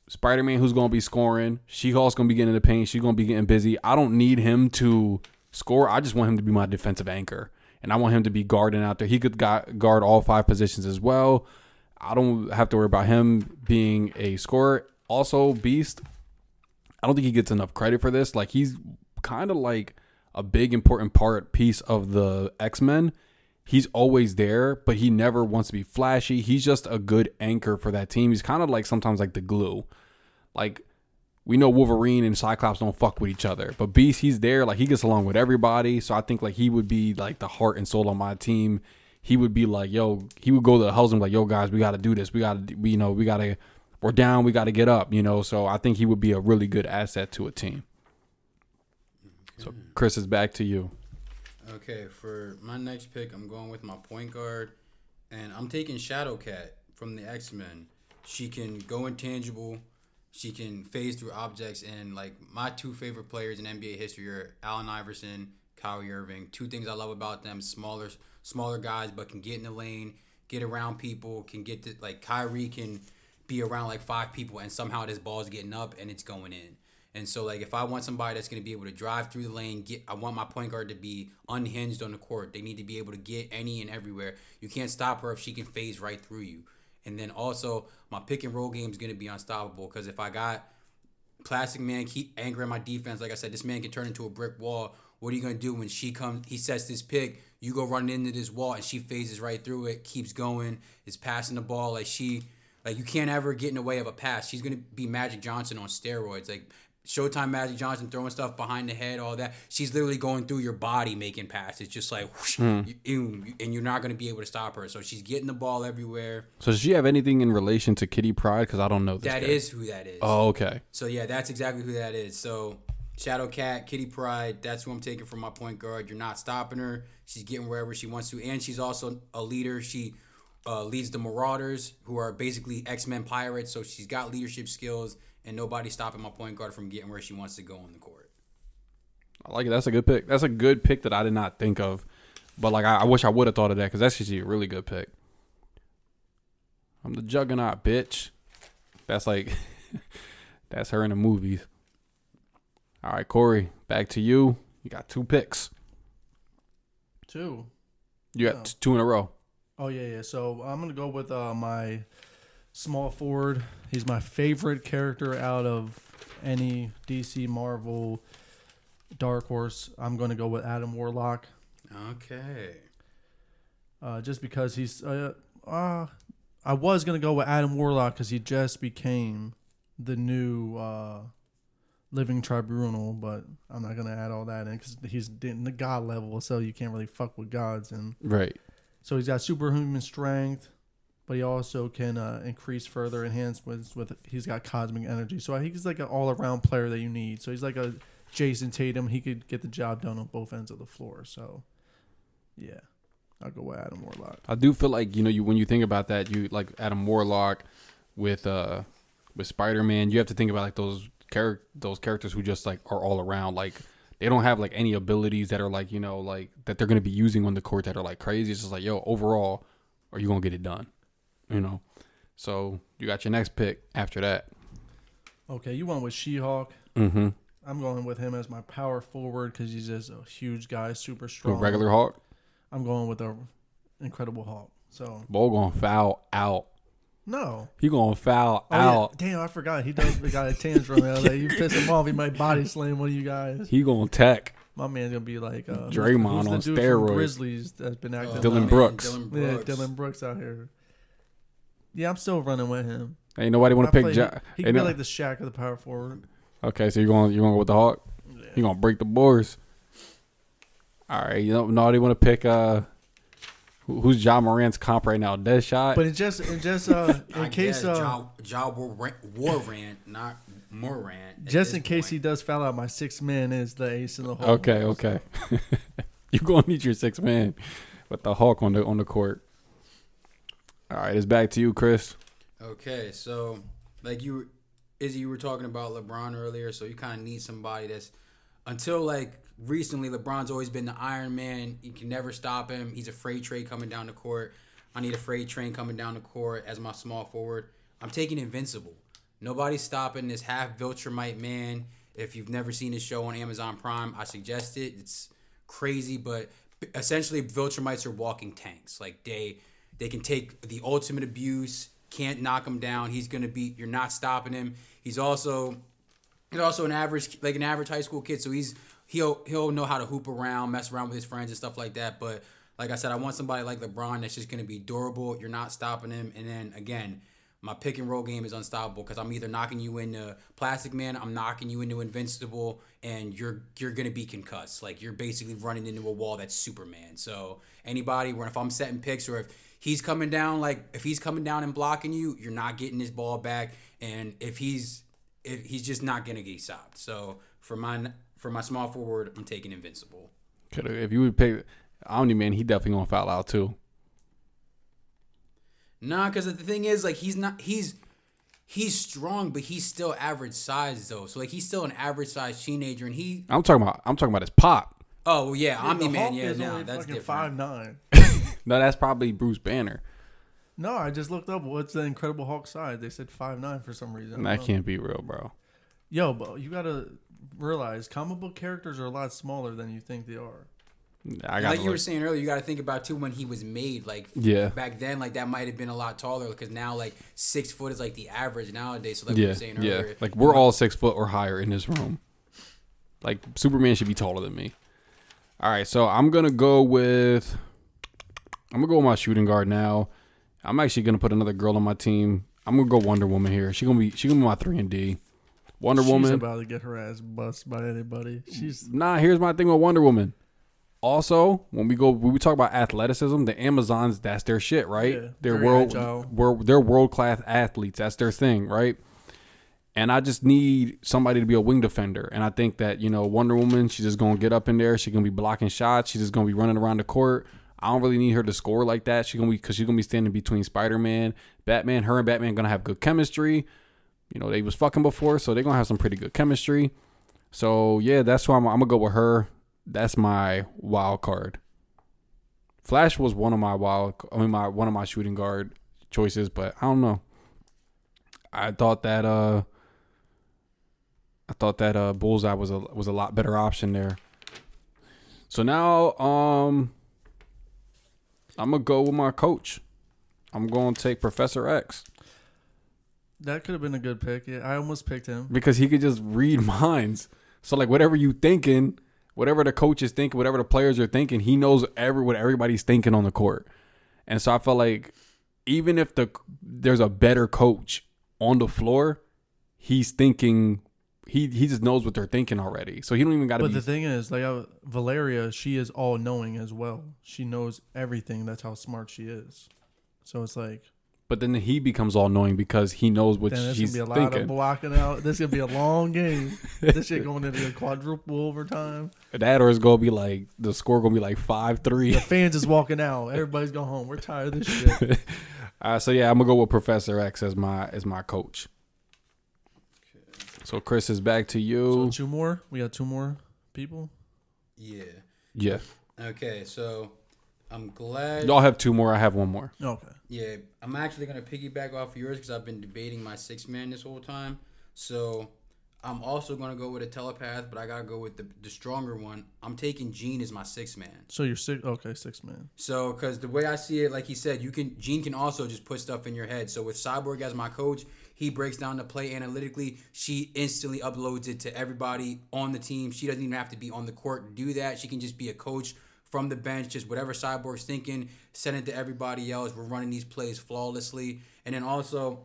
Spider Man who's gonna be scoring, She Hulk's gonna be getting in the paint, she's gonna be getting busy. I don't need him to score. I just want him to be my defensive anchor. And I want him to be guarding out there. He could guard all five positions as well. I don't have to worry about him being a scorer. Also, Beast, I don't think he gets enough credit for this. Like he's kind of like a big important part piece of the X-Men. He's always there, but he never wants to be flashy. He's just a good anchor for that team. He's kind of like sometimes like the glue. Like we know Wolverine and Cyclops don't fuck with each other, but Beast he's there like he gets along with everybody. So I think like he would be like the heart and soul on my team. He would be like, yo, he would go to the house and be like, yo guys, we got to do this. We got to, we, you know, we got to, we're down. We got to get up. You know, so I think he would be a really good asset to a team. So mm-hmm. Chris is back to you. Okay, for my next pick, I'm going with my point guard, and I'm taking Shadowcat from the X Men. She can go intangible, she can phase through objects, and like my two favorite players in NBA history are Allen Iverson, Kyrie Irving. Two things I love about them: smaller, smaller guys, but can get in the lane, get around people, can get to like Kyrie can be around like five people and somehow this ball's getting up and it's going in. And so like if I want somebody that's going to be able to drive through the lane, get I want my point guard to be unhinged on the court. They need to be able to get any and everywhere. You can't stop her if she can phase right through you. And then also my pick and roll game is going to be unstoppable because if I got plastic man keep angering my defense, like I said, this man can turn into a brick wall. What are you gonna do when she comes? He sets this pick. You go running into this wall, and she phases right through it. Keeps going. Is passing the ball like she like you can't ever get in the way of a pass. She's gonna be Magic Johnson on steroids. Like Showtime Magic Johnson throwing stuff behind the head, all that. She's literally going through your body making passes, just like, whoosh, hmm. you- and you're not going to be able to stop her. So she's getting the ball everywhere. So does she have anything in relation to Kitty Pryde? Because I don't know this. That guy. is who that is. Oh, okay. So yeah, that's exactly who that is. So Shadow Cat, Kitty Pryde, that's who I'm taking for my point guard. You're not stopping her. She's getting wherever she wants to, and she's also a leader. She uh, leads the Marauders, who are basically X Men pirates. So she's got leadership skills, and nobody's stopping my point guard from getting where she wants to go on the court. I like it. That's a good pick. That's a good pick that I did not think of. But like, I, I wish I would have thought of that because that's actually a really good pick. I'm the juggernaut, bitch. That's like, that's her in the movies. All right, Cory, back to you. You got two picks. Two. You got Oh. two in a row. Oh yeah, yeah. So I'm gonna go with uh, my small forward. He's my favorite character out of any DC, Marvel, Dark Horse. I'm gonna go with Adam Warlock, Okay. uh, just because he's. Uh, uh, I was gonna go with Adam Warlock because he just became the new uh, Living Tribunal, but I'm not gonna add all that in because he's in the god level, so you can't really fuck with gods and. Right. So he's got superhuman strength, but he also can uh, increase further enhancements with. He's got cosmic energy, so I think he's like an all-around player that you need. So he's like a Jayson Tatum. He could get the job done on both ends of the floor. So, yeah, I'll go with Adam Warlock. I do feel like you know you when you think about that you like Adam Warlock with uh with Spider Man you have to think about like those char- those characters who just like are all around like they don't have like any abilities that are like you know like that they're gonna be using on the court that are like crazy. It's just like yo overall are you gonna get it done? You know. So you got your next pick after that. Okay, you went with She-Hulk. Mm-hmm. I'm going with him as my power forward because he's just a huge guy, super strong. regular Hawk. I'm going with the Incredible Hulk. So Bo gonna foul out. No. He gonna foul Oh, yeah. out. Damn, I forgot. He does the guy a tantrum. Like, you piss him off, he might body slam one of you guys. He gonna tech. My man's gonna be like uh, who's- Draymond who's the on dude steroids. From Grizzlies that's been acting. Oh, Dillon man, Brooks. Dillon yeah, Dillon Brooks out here. Yeah, I'm still running with him. Ain't nobody wanna pick. play- Ja- he ain't can be no- like the Shaq of the power forward. okay, so you're going you're going to go with the Hawk. Yeah. You gonna break the boards. All right, you know, nobody want to pick uh, who- who's John Morant's comp right now? Deadshot. But it just, it just, uh, in I case, guess uh, Ja, ja Warrant, not Morant. at just this in case he point. does foul out, my six man is the ace in the hole. okay, okay. you gonna need your six man with the Hawk on the on the court. All right, it's back to you, Chris. Okay, so like you, were- Izzy, you were talking about LeBron earlier, so you kind of need somebody that's until like recently. LeBron's always been the Iron Man. You can never stop him. He's a freight train coming down the court. I need a freight train coming down the court as my small forward. I'm taking Invincible. Nobody's stopping this half Viltrumite man. If you've never seen his show on Amazon Prime, I suggest it. It's crazy, but essentially Viltrumites are walking tanks. Like they they can take the ultimate abuse, can't knock him down. He's gonna be you're not stopping him. He's also he's also an average like an average high school kid, so he's he'll he'll know how to hoop around, mess around with his friends and stuff like that. But like I said, I want somebody like LeBron that's just gonna be durable. You're not stopping him, and then again. My pick and roll game is unstoppable because I'm either knocking you into Plastic Man, I'm knocking you into Invincible, and you're you're gonna be concussed. Like you're basically running into a wall that's Superman. So anybody, where if I'm setting picks or if he's coming down, like if he's coming down and blocking you, you're not getting his ball back, and if he's if he's just not gonna get stopped. So for my for my small forward, I'm taking Invincible. Could if you would pick Omni Man, he definitely gonna foul out too. Nah, because the thing is, like, he's not he's he's strong, but he's still average size though. So like, he's still an average size teenager, and he I'm talking about I'm talking about his pop. oh yeah, Omni Man. Yeah, is no, only that's different. five nine. No, that's probably Bruce Banner. No, I just looked up what's the Incredible Hulk size. They said five nine for some reason. I That know. can't be real, bro. Yo, but you gotta realize comic book characters are a lot smaller than you think they are. I got like you were saying earlier, you got to think about too when he was made. Like Yeah. back then, like that might have been a lot taller because now like six foot is like the average nowadays. So like we Yeah, were saying yeah. earlier, Like we're all six foot or higher in this room. Like Superman should be taller than me. All right, so I'm gonna go with. I'm gonna go with my shooting guard now. I'm actually gonna put another girl on my team. I'm gonna go Wonder Woman here. She gonna be she gonna be my three and D. Wonder Woman. She's Woman. about to get her ass bust by anybody. She's Nah, here's my thing with Wonder Woman. Also, when we go when we talk about athleticism, the Amazons, that's their shit, right? Yeah, they're very world agile. we're, they're world class athletes. That's their thing, right? And I just need somebody to be a wing defender. And I think that, you know, Wonder Woman, she's just gonna get up in there, she's gonna be blocking shots, she's just gonna be running around the court. I don't really need her to score like that. She's gonna be because she's gonna be standing between Spider Man, Batman. Her and Batman gonna have good chemistry. You know, they was fucking before, so they're gonna have some pretty good chemistry. So yeah, that's why I'm, I'm gonna go with her. That's my wild card. Flash was one of my wild, I mean my one of my shooting guard choices, but I don't know. I thought that uh, I thought that uh, Bullseye was a was a lot better option there. So now, um, I'm gonna go with my coach. I'm to take Professor X that could have been a good pick. Yeah, I almost picked him. because he could just read minds. So like whatever you thinking, whatever the coach is thinking, whatever the players are thinking, he knows every what everybody's thinking on the court. And so I felt like even if the there's a better coach on the floor, he's thinking he he just knows what they're thinking already. So he don't even got to But be the thing is, like Valeria, she is all knowing as well. She knows everything. That's how smart she is. So it's like but then he becomes all knowing because he knows what then there's she's gonna be a lot of thinking. blocking out. This is gonna be a long game. this shit going into a quadruple overtime. That or it's gonna be like the score gonna be like five three. The fans is walking out. Everybody's going home. We're tired of this shit. Uh, so yeah, I'm gonna go with Professor X as my as my coach. So Chris is back to So you. two more. We got two more people. yeah. yeah, Okay, so I'm glad. y'all have two more. I have one more. Okay. Yeah, I'm actually gonna piggyback off of yours because I've been debating my six man this whole time. So I'm also gonna go with a telepath, but I gotta go with the the stronger one. I'm taking Jean as my six man. So you're six. Okay, six man. So, because the way I see it, like he said, you can Jean can also just put stuff in your head. So with Cyborg as my coach, he breaks down the play analytically. She instantly uploads it to everybody on the team. She doesn't even have to be on the court to do that. She can just be a coach from the bench, just whatever Cyborg's thinking, send it to everybody else. We're running these plays flawlessly, and then also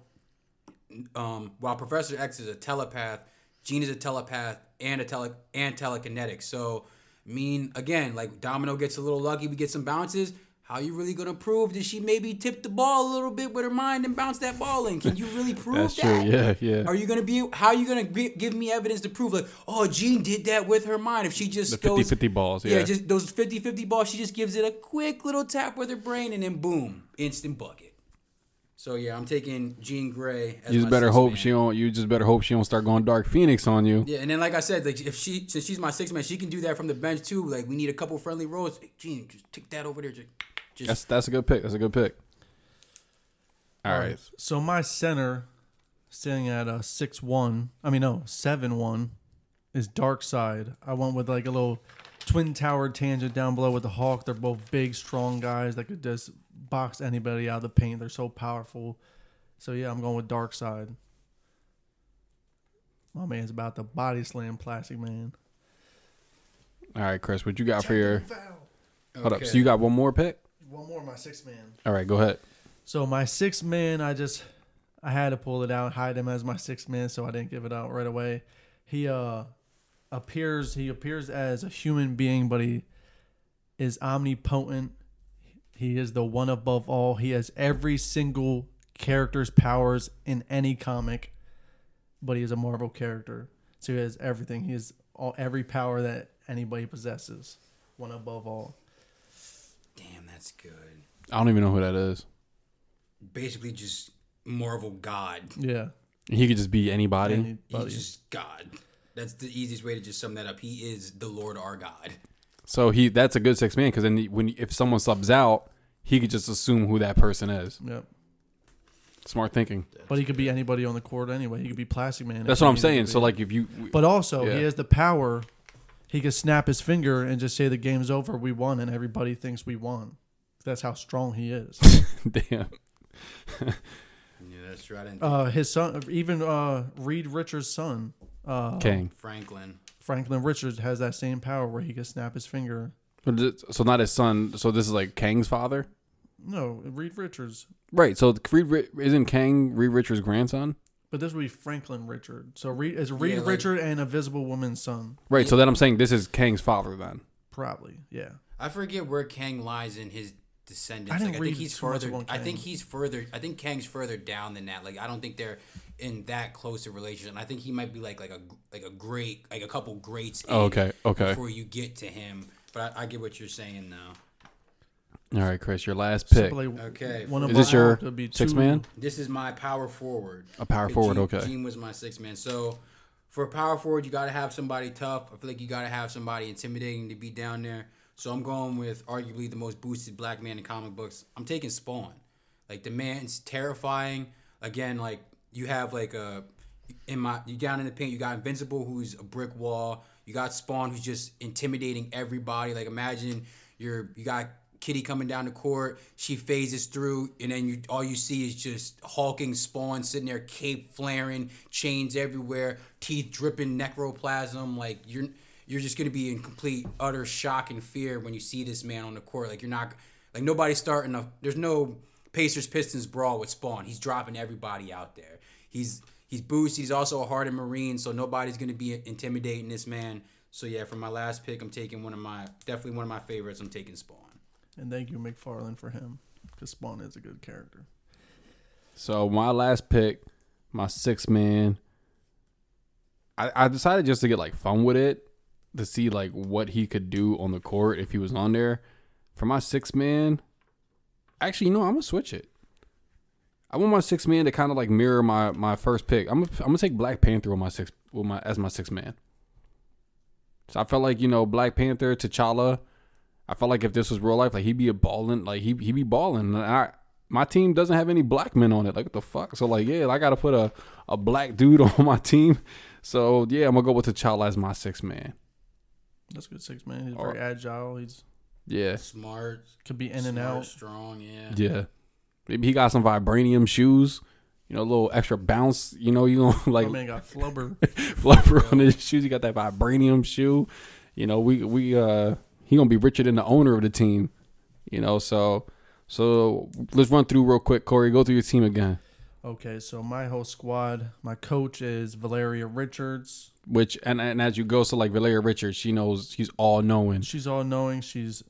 um, while Professor X is a telepath, Jean is a telepath and a tele and telekinetic. So, I mean, again, like Domino gets a little lucky, we get some bounces. How you really gonna prove that she maybe tipped the ball a little bit with her mind and bounced that ball in? Can you really prove That's that? true. Yeah, yeah. Are you gonna be? How are you gonna gi- give me evidence to prove like, oh, Jean did that with her mind? If she just The goes, 50-50 balls. yeah, Yeah, just those 50-50 balls, she just gives it a quick little tap with her brain, and then boom, instant bucket. So yeah, I'm taking Jean Grey. As you just better hope man. she don't. You just better hope she don't start going Dark Phoenix on you. Yeah, and then like I said, like if she since she's my six man, she can do that from the bench too. Like we need a couple friendly rolls. Hey, Jean, just take that over there. Just, just That's that's a good pick. That's a good pick. All right. So my center, sitting at a six one. I mean no seven one, is Darkseid. I went with like a little twin tower tangent down below with the Hawk. They're both big, strong guys that could just box anybody out of the paint. They're so powerful. So yeah, I'm going with Darkseid. My man's about to body slam Plastic Man. All right, Chris. What you got for your? Hold up. So you got one more pick? One more, my six man. All right, go ahead. So my six man, I just I had to pull it out, hide him as my six man, so I didn't give it out right away. He uh appears he appears as a human being, but he is omnipotent. He is the one above all. He has every single character's powers in any comic, but he is a Marvel character. So he has everything. He has all every power that anybody possesses. One above all. Damn, that's good. I don't even know who that is. Basically, just Marvel God. Yeah. He could just be anybody. Anybody. He's just God. That's the easiest way to just sum that up. He is the Lord our God. So he that's a good six man because then when if someone subs out, he could just assume who that person is. Yep. Smart thinking. But he could be anybody on the court anyway. He could be Plastic Man. That's what I'm he needed to saying. So like if you, but also Yeah. he has the power. He could snap his finger and just say the game's over, we won, and everybody thinks we won. That's how strong he is. damn, Yeah, that's true. I didn't. uh, his son, even uh, Reed Richards' son, uh, King. Franklin. Franklin Richards, has that same power where he can snap his finger. But this- So not his son. So this is like Kang's father, No, Reed Richards, right? So Reed Ri- isn't Kang Reed Richards' grandson, but this would be Franklin Richard. So Reed is Reed Yeah, like- Richard and a Visible Woman's son, right? So then I'm saying this is Kang's father then. probably. Yeah. I forget where Kang lies in his descendants. I didn't like, I read think he's too much further. about I think he's further. I think Kang's further down than that. Like I don't think they're in that close a relationship. I think he might be like like a like a great like a couple greats. Oh, okay, okay. Before you get to him, but I, I get what you're saying now. All right, Chris, your last pick. Simply Okay, One of Is this your six man? This is my power forward. A power Jean- forward, okay. Jean was my six man. So for a power forward, you got to have somebody tough. I feel like you got to have somebody intimidating to be down there. So I'm going with arguably the most boosted black man in comic books. I'm taking Spawn. Like the man's terrifying. Again, like you have like a in my you down in the paint. You got Invincible, who's a brick wall. You got Spawn, who's just intimidating everybody. Like imagine you're you got Kitty coming down the court. She phases through, and then you all you see is just hulking Spawn sitting there, cape flaring, chains everywhere, teeth dripping necroplasm. Like you're you're just gonna be in complete utter shock and fear when you see this man on the court. Like you're not like nobody's starting a. There's no Pacers Pistons brawl with Spawn. He's dropping everybody out there. He's he's boost. He's also a hardened Marine, so nobody's gonna be intimidating this man. So yeah, for my last pick, I'm taking one of my definitely one of my favorites. I'm taking Spawn. And thank you, McFarlane for him. Because Spawn is a good character. So my last pick, my six man. I, I decided just to get like fun with it, to see like what he could do on the court if he was on there. For my six man, actually, you know, I'm gonna switch it. I want my six man to kind of like mirror my my first pick. I'm I'm gonna take Black Panther on my six with my as my six man. So I felt like you know Black Panther, T'Challa. I felt like if this was real life, like he'd be a balling, like he he be balling. And I my team doesn't have any black men on it. Like what the fuck? So like yeah, I got to put a a black dude on my team. So yeah, I'm gonna go with T'Challa as my six man. That's a good six man. He's Or- very agile. He's Yeah, Smart, could be in and smart, out. strong. Yeah. yeah. Maybe he got some vibranium shoes. You know, a little extra bounce. You know, you gonna like My man got flubber. flubber on his shoes. He got that vibranium shoe. You know, we we uh he gonna be richer than the owner of the team. You know, so so let's run through real quick, Cory. Go through your team again. Okay, so my whole squad, my coach is Valeria Richards. Which and and as you go, so like Valeria Richards, she knows she's all knowing. She's all knowing. She's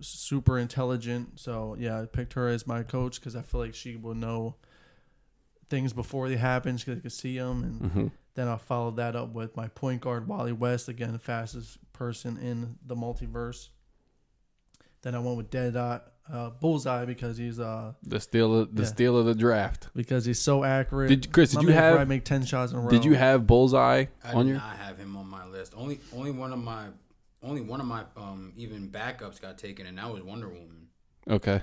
super intelligent. So yeah, I picked her as my coach because I feel like she will know things before they happen. She can see them, and hmm then I'll follow that up with my point guard Wally West again, the fastest person in the multiverse. Then I went with Deadeye, uh, Bullseye because he's uh The steal of the Yeah. steal of the draft. because he's so accurate. Did Chris? Did My you man have? probably make ten shots in a row? Did you have bullseye I on did your? not have him on my list. Only only one of my only one of my um even backups got taken, and that was Wonder Woman. Okay,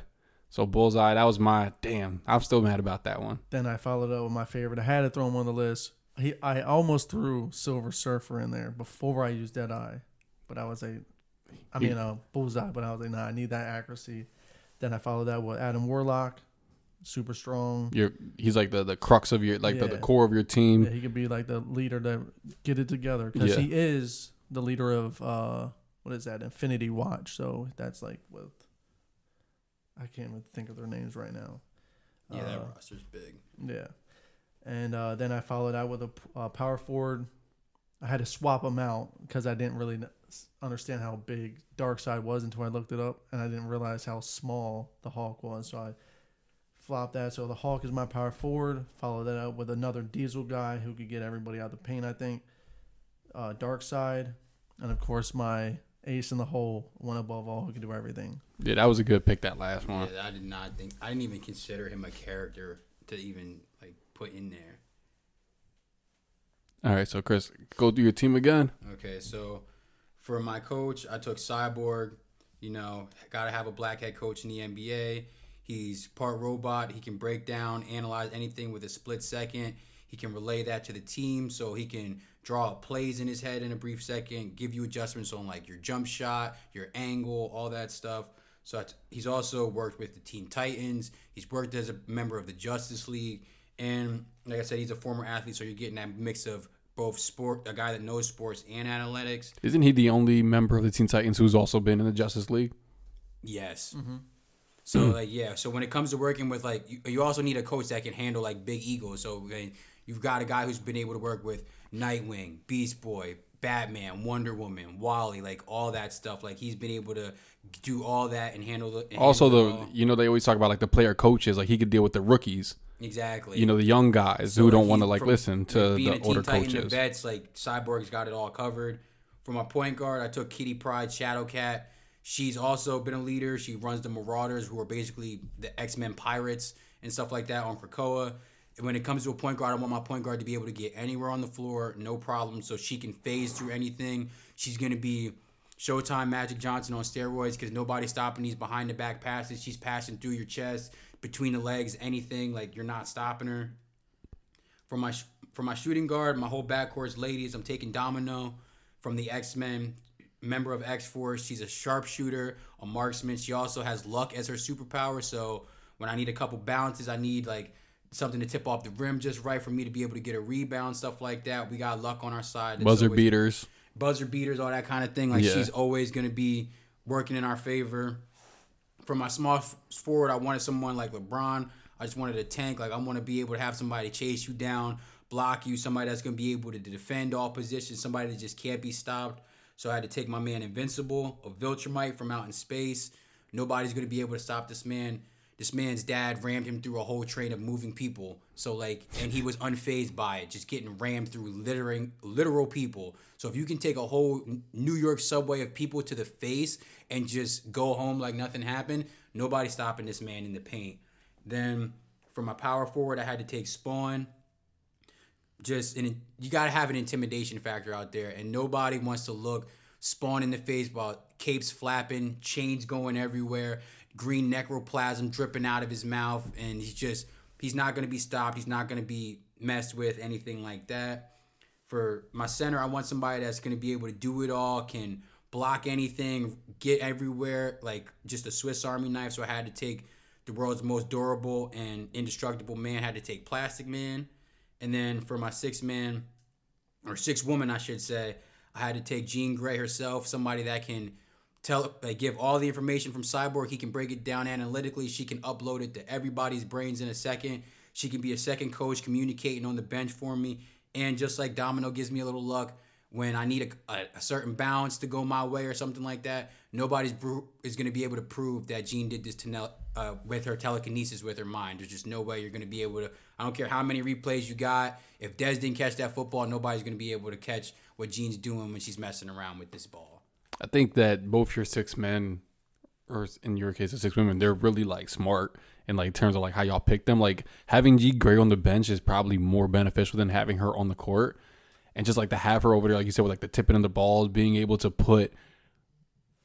so bullseye. That was my damn. I'm still mad about that one. Then I followed up with my favorite. I had to throw him on the list. He, I almost threw Silver Surfer in there before I used Deadeye, but I was like, I mean, uh, Bullseye. But I was like, nah, I need that accuracy. Then I followed that with Adam Warlock, super strong. You're he's like the the crux of your like the, the core of your team. Yeah, he could be like the leader to get it together because Yeah. he is the leader of uh, what is that? Infinity Watch. So that's like with. I can't even think of their names right now. Yeah, that Uh, roster's big. Yeah. And uh, then I followed out with a uh, power forward. I had to swap them out because I didn't really n- understand how big Darkseid was until I looked it up, and I didn't realize how small the Hulk was. So I flopped that. So the Hulk is my power forward. Follow that up with another Diesel guy who could get everybody out of the paint. I think. Uh, Darkseid, and of course my ace in the hole, one above all, who can do everything. Yeah, that was a good pick. That last one. Yeah, I did not think I didn't even consider him a character to even like put in there. All right, so Chris, go through your team again. Okay, so for my coach, I took Cyborg. You know, got to have a black head coach in the NBA. He's part robot. He can break down, analyze anything with a split second. He can relay that to the team so he can draw plays in his head in a brief second, give you adjustments on like your jump shot, your angle, all that stuff. So he's also worked with the Teen Titans. He's worked as a member of the Justice League, and like I said, he's a former athlete. So you're getting that mix of both sport, a guy that knows sports and analytics. Isn't he the only member of the Teen Titans who's also been in the Justice League? Yes. So Hmm. like yeah, so when it comes to working with like you, you also need a coach that can handle like big egos. So you've got a guy who's been able to work with Nightwing, Beast Boy, Batman, Wonder Woman, Wally, like all that stuff. Like he's been able to do all that and handle the and Also, handle the all. you know they always talk about like the player coaches, like he could deal with the rookies, exactly you know, the young guys So, who don't want to like listen to being the older Titan, the coaches. vets like Cyborg's got it all covered. For my point guard, I took Kitty Pryde, Shadow Cat. She's also been a leader. She runs the Marauders, who are basically the X Men pirates and stuff like that on Krakoa. And when it comes to a point guard, I want my point guard to be able to get anywhere on the floor, no problem, so she can phase through anything. She's gonna be Showtime Magic Johnson on steroids because nobody's stopping these behind the back passes. She's passing through your chest, between the legs, anything. Like you're not stopping her. For my sh- for my shooting guard, my whole backcourt's ladies. I'm taking Domino from the X Men, member of X Force. She's a sharpshooter, a marksman. She also has luck as her superpower. So when I need a couple bounces, I need like something to tip off the rim just right for me to be able to get a rebound, stuff like that. We got luck on our side. Buzzer always- beaters. Buzzer beaters, all that kind of thing. Like Yeah. she's always going to be working in our favor. For my small f- forward, I wanted someone like LeBron. I just wanted a tank. Like I want to be able to have somebody chase you down, block you, somebody that's going to be able to defend all positions, somebody that just can't be stopped. So I had to take my man Invincible, a Viltrumite from out in space. Nobody's going to be able to stop this man. This man's dad rammed him through a whole train of moving people. So like, and he was unfazed by it, just getting rammed through littering literal people. So if you can take a whole New York subway of people to the face and just go home like nothing happened, nobody's stopping this man in the paint. Then for my power forward, I had to take Spawn. Just and you gotta have an intimidation factor out there, and nobody wants to look Spawn in the face while capes flapping, chains going everywhere, green necroplasm dripping out of his mouth, and he's just he's not gonna be stopped. He's not gonna be messed with, anything like that. For my center, I want somebody that's gonna be able to do it all, can block anything, get everywhere, like just a Swiss Army knife. So I had to take the world's most durable and indestructible man. Had to take Plastic Man, and then for my six man or six woman, I should say, I had to take Jean Grey herself, somebody that can tell, like, give all the information from Cyborg. He can break it down analytically. She can upload it to everybody's brains in a second. She can be a second coach, communicating on the bench for me. And just like Domino gives me a little luck when I need a, a, a certain bounce to go my way or something like that, nobody's bru- is going to be able to prove that Jean did this to Nell, uh, with her telekinesis with her mind. There's just no way you're going to be able to. I don't care how many replays you got. If Dez didn't catch that football, nobody's going to be able to catch what Jean's doing when she's messing around with this ball. I think that both your six men, or in your case, the six women, they're really like smart in like terms of like how y'all pick them. Like having G Gray on the bench is probably more beneficial than having her on the court. And just like to have her over there, like you said, with like the tipping of the balls, being able to put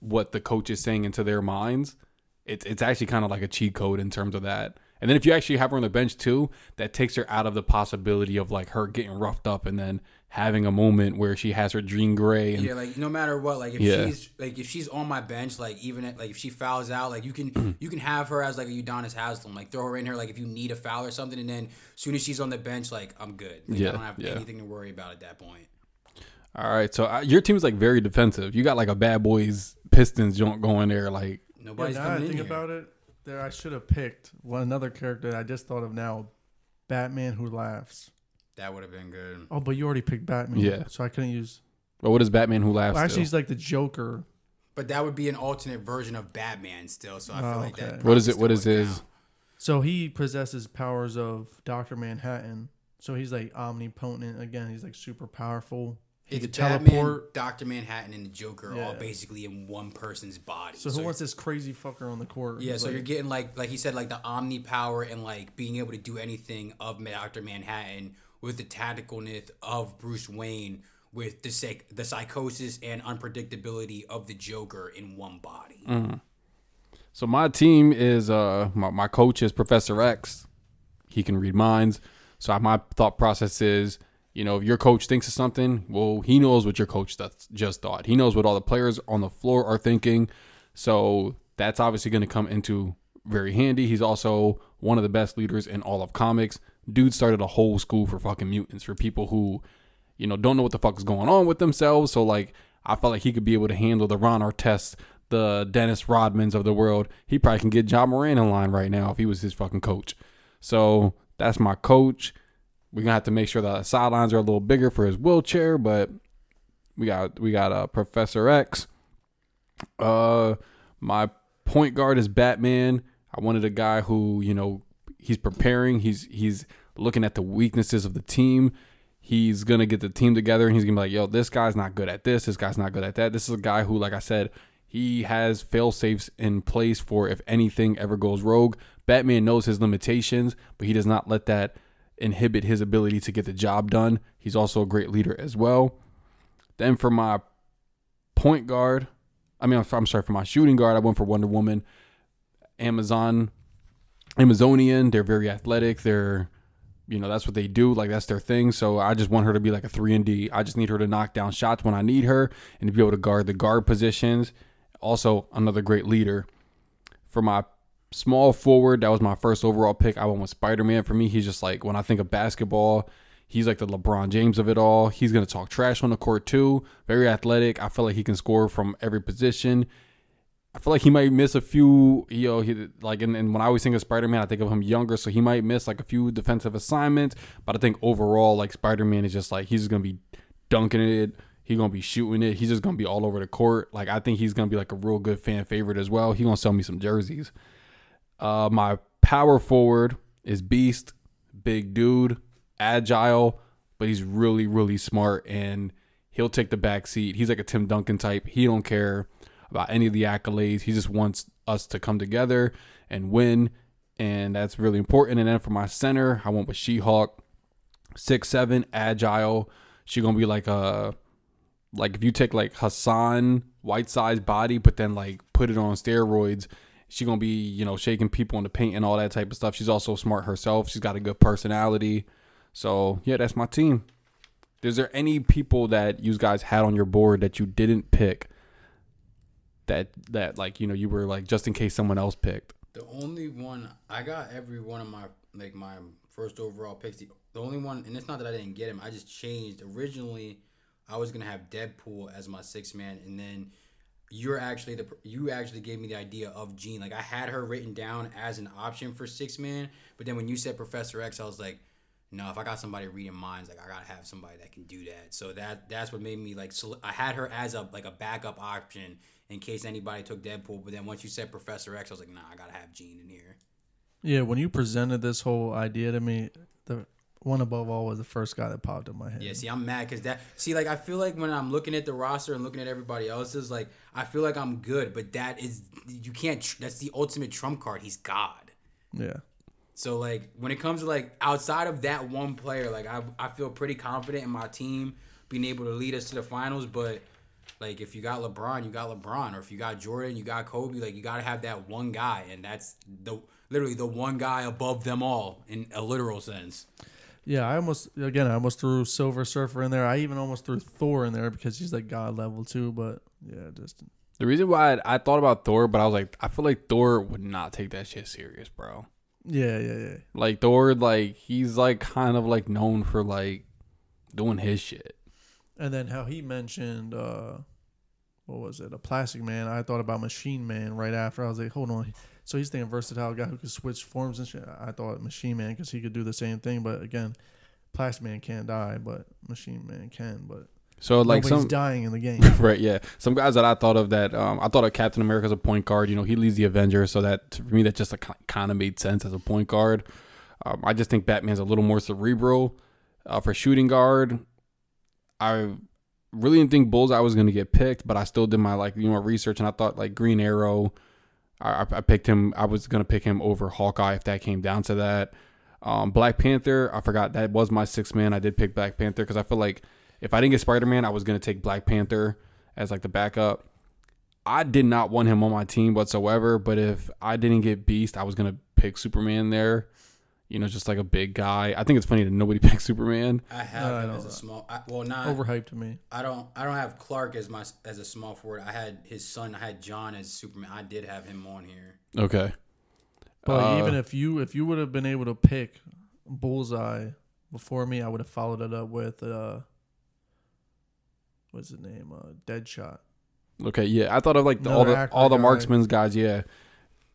what the coach is saying into their minds, it's it's actually kind of like a cheat code in terms of that. And then if you actually have her on the bench too, that takes her out of the possibility of like her getting roughed up and then having a moment where she has her dream Grey and Yeah, like no matter what, like if Yeah. she's like if she's on my bench, like even at, like if she fouls out, like you can you can have her as like a Udonis Haslam, like throw her in here like if you need a foul or something, and then as soon as she's on the bench, like I'm good. Like, Yeah, I don't have yeah. anything to worry about at that point. All right, so uh, your team is like very defensive. You got like a bad boys Pistons joint going there. Like, Yeah, Nobody's now I coming in think here. about it, there I should have picked one another character that I just thought of now, Batman who laughs. That would have been good. Oh, but you already picked Batman. Yeah. So I couldn't use. but what is Batman Who Laughs? Well, actually, he's like the Joker. But that would be an alternate version of Batman still. So I Oh, feel like that. What is it- what is still his- count. So he possesses powers of Doctor Manhattan. So he's like omnipotent. Again, he's like super powerful. He It's could Batman, teleport. Doctor Manhattan, and the Joker all basically in one person's body. So who wants this crazy fucker on the court? Yeah, so like, you're getting like like he said, like the omni power and like being able to do anything of Doctor Manhattan with the tacticalness of Bruce Wayne, with the psych- the psychosis and unpredictability of the Joker in one body. So my team is uh my, my coach is Professor X. He can read minds. So my thought process is, you know, if your coach thinks of something, well, he knows what your coach does, just thought. He knows what all the players on the floor are thinking. So that's obviously going to come into very handy. He's also one of the best leaders in all of comics. Dude started a whole school for fucking mutants for people who, you know, don't know what the fuck is going on with themselves. So like, I felt like he could be able to handle the Ron Artest, the Dennis Rodmans of the world. He probably can get John Moran in line right now if he was his fucking coach. So that's my coach. We're gonna have to make sure the sidelines are a little bigger for his wheelchair, but we got we got uh, Professor X. Uh, my point guard is Batman. I wanted a guy who you know he's preparing. He's he's looking at the weaknesses of the team. He's gonna get the team together and he's gonna be like, "Yo, this guy's not good at this. This guy's not good at that." This is a guy who, like I said, he has fail safes in place for if anything ever goes rogue. Batman knows his limitations, but he does not let that inhibit his ability to get the job done. He's also a great leader as well. Then for my point guard, I mean, I'm sorry, for my shooting guard, I went for Wonder Woman. Amazon, Amazonian. They're very athletic. They're, you know, that's what they do. Like that's their thing. So I just want her to be like a three and D. I just need her to knock down shots when I need her and to be able to guard the guard positions. Also, another great leader. For my small forward, that was my first overall pick. I went with Spider Man. For me, he's just like when I think of basketball, he's like the LeBron James of it all. He's gonna talk trash on the court too. Very athletic. I feel like he can score from every position. I feel like he might miss a few, you know, he, like, and, and when I always think of Spider Man, I think of him younger, so he might miss like a few defensive assignments. But I think overall, like, Spider Man is just like, he's going to be dunking it. He's going to be shooting it. He's just going to be all over the court. Like, I think he's going to be like a real good fan favorite as well. He's going to sell me some jerseys. Uh, my power forward is Beast, big dude, agile, but he's really, really smart and he'll take the back seat. He's like a Tim Duncan type. He don't care about any of the accolades. He just wants us to come together and win, and that's really important. And then for my center, I went with She-Hulk, six seven, agile. She gonna be like a like if you take like Hassan Whiteside body, but then like put it on steroids. She gonna be you know shaking people in the paint and all that type of stuff. She's also smart herself. She's got a good personality. So yeah, that's my team. Is there any people that you guys had on your board that you didn't pick that that like you know you were like just in case someone else picked. The only one I got every one of my like my first overall picks. The, the only one, and it's not that I didn't get him. I just changed. Originally, I was gonna have Deadpool as my sixth man, and then you're actually the you actually gave me the idea of Jean. Like I had her written down as an option for six man, but then when you said Professor X, I was like, no, if I got somebody reading minds, like I gotta have somebody that can do that. So that that's what made me like. So I had her as a like a backup option in case anybody took Deadpool. But then once you said Professor X, I was like, nah, I gotta have Jean in here. Yeah, when you presented this whole idea to me, the one above all was the first guy that popped in my head. Yeah, see, I'm mad because that. See, like, I feel like when I'm looking at the roster and looking at everybody else's, like, I feel like I'm good, but that is you can't. That's the ultimate trump card. He's God. Yeah. So like when it comes to like outside of that one player, like I I feel pretty confident in my team being able to lead us to the finals, but like if you got LeBron, you got LeBron, or if you got Jordan, you got Kobe. Like you got to have that one guy, and that's the literally the one guy above them all in a literal sense. Yeah, I almost again I almost threw Silver Surfer in there. I even almost threw Thor in there because he's like god level too. But yeah, just the reason why I, I thought about Thor, but I was like, I feel like Thor would not take that shit serious, bro. Yeah, yeah, yeah. Like Thor, like he's like kind of like known for like doing his shit. And then how he mentioned, uh, what was it, a Plastic Man? I thought about Machine Man right after. I was like, hold on. So he's thinking versatile guy who could switch forms and shit. I thought Machine Man because he could do the same thing. But again, Plastic Man can't die, but Machine Man can. But so like Nobody's some dying in the game. right, yeah. Some guys that I thought of that um, I thought of Captain America as a point guard. You know, he leads the Avengers, so that for me that just kind of made sense as a point guard. Um, I just think Batman's a little more cerebral. Uh, for shooting guard, I really didn't think Bullseye was going to get picked, but I still did my like you know research and I thought like Green Arrow. I, I picked him. I was going to pick him over Hawkeye if that came down to that. Um, Black Panther, I forgot that was my sixth man. I did pick Black Panther because I feel like if I didn't get Spider Man, I was going to take Black Panther as like the backup. I did not want him on my team whatsoever. But if I didn't get Beast, I was gonna pick Superman there. You know, just like a big guy. I think it's funny that nobody picked Superman. I have No, I him don't as a small. I, well, not. Overhyped to me. I don't. I don't have Clark as my as a small forward. I had his son. I had John as Superman. I did have him on here. Okay. But Uh, even if you if you would have been able to pick Bullseye before me, I would have followed it up with uh, what's his name? Uh, Deadshot. Okay, yeah, I thought of like the, all the actor all the guy. marksman's guys. Yeah,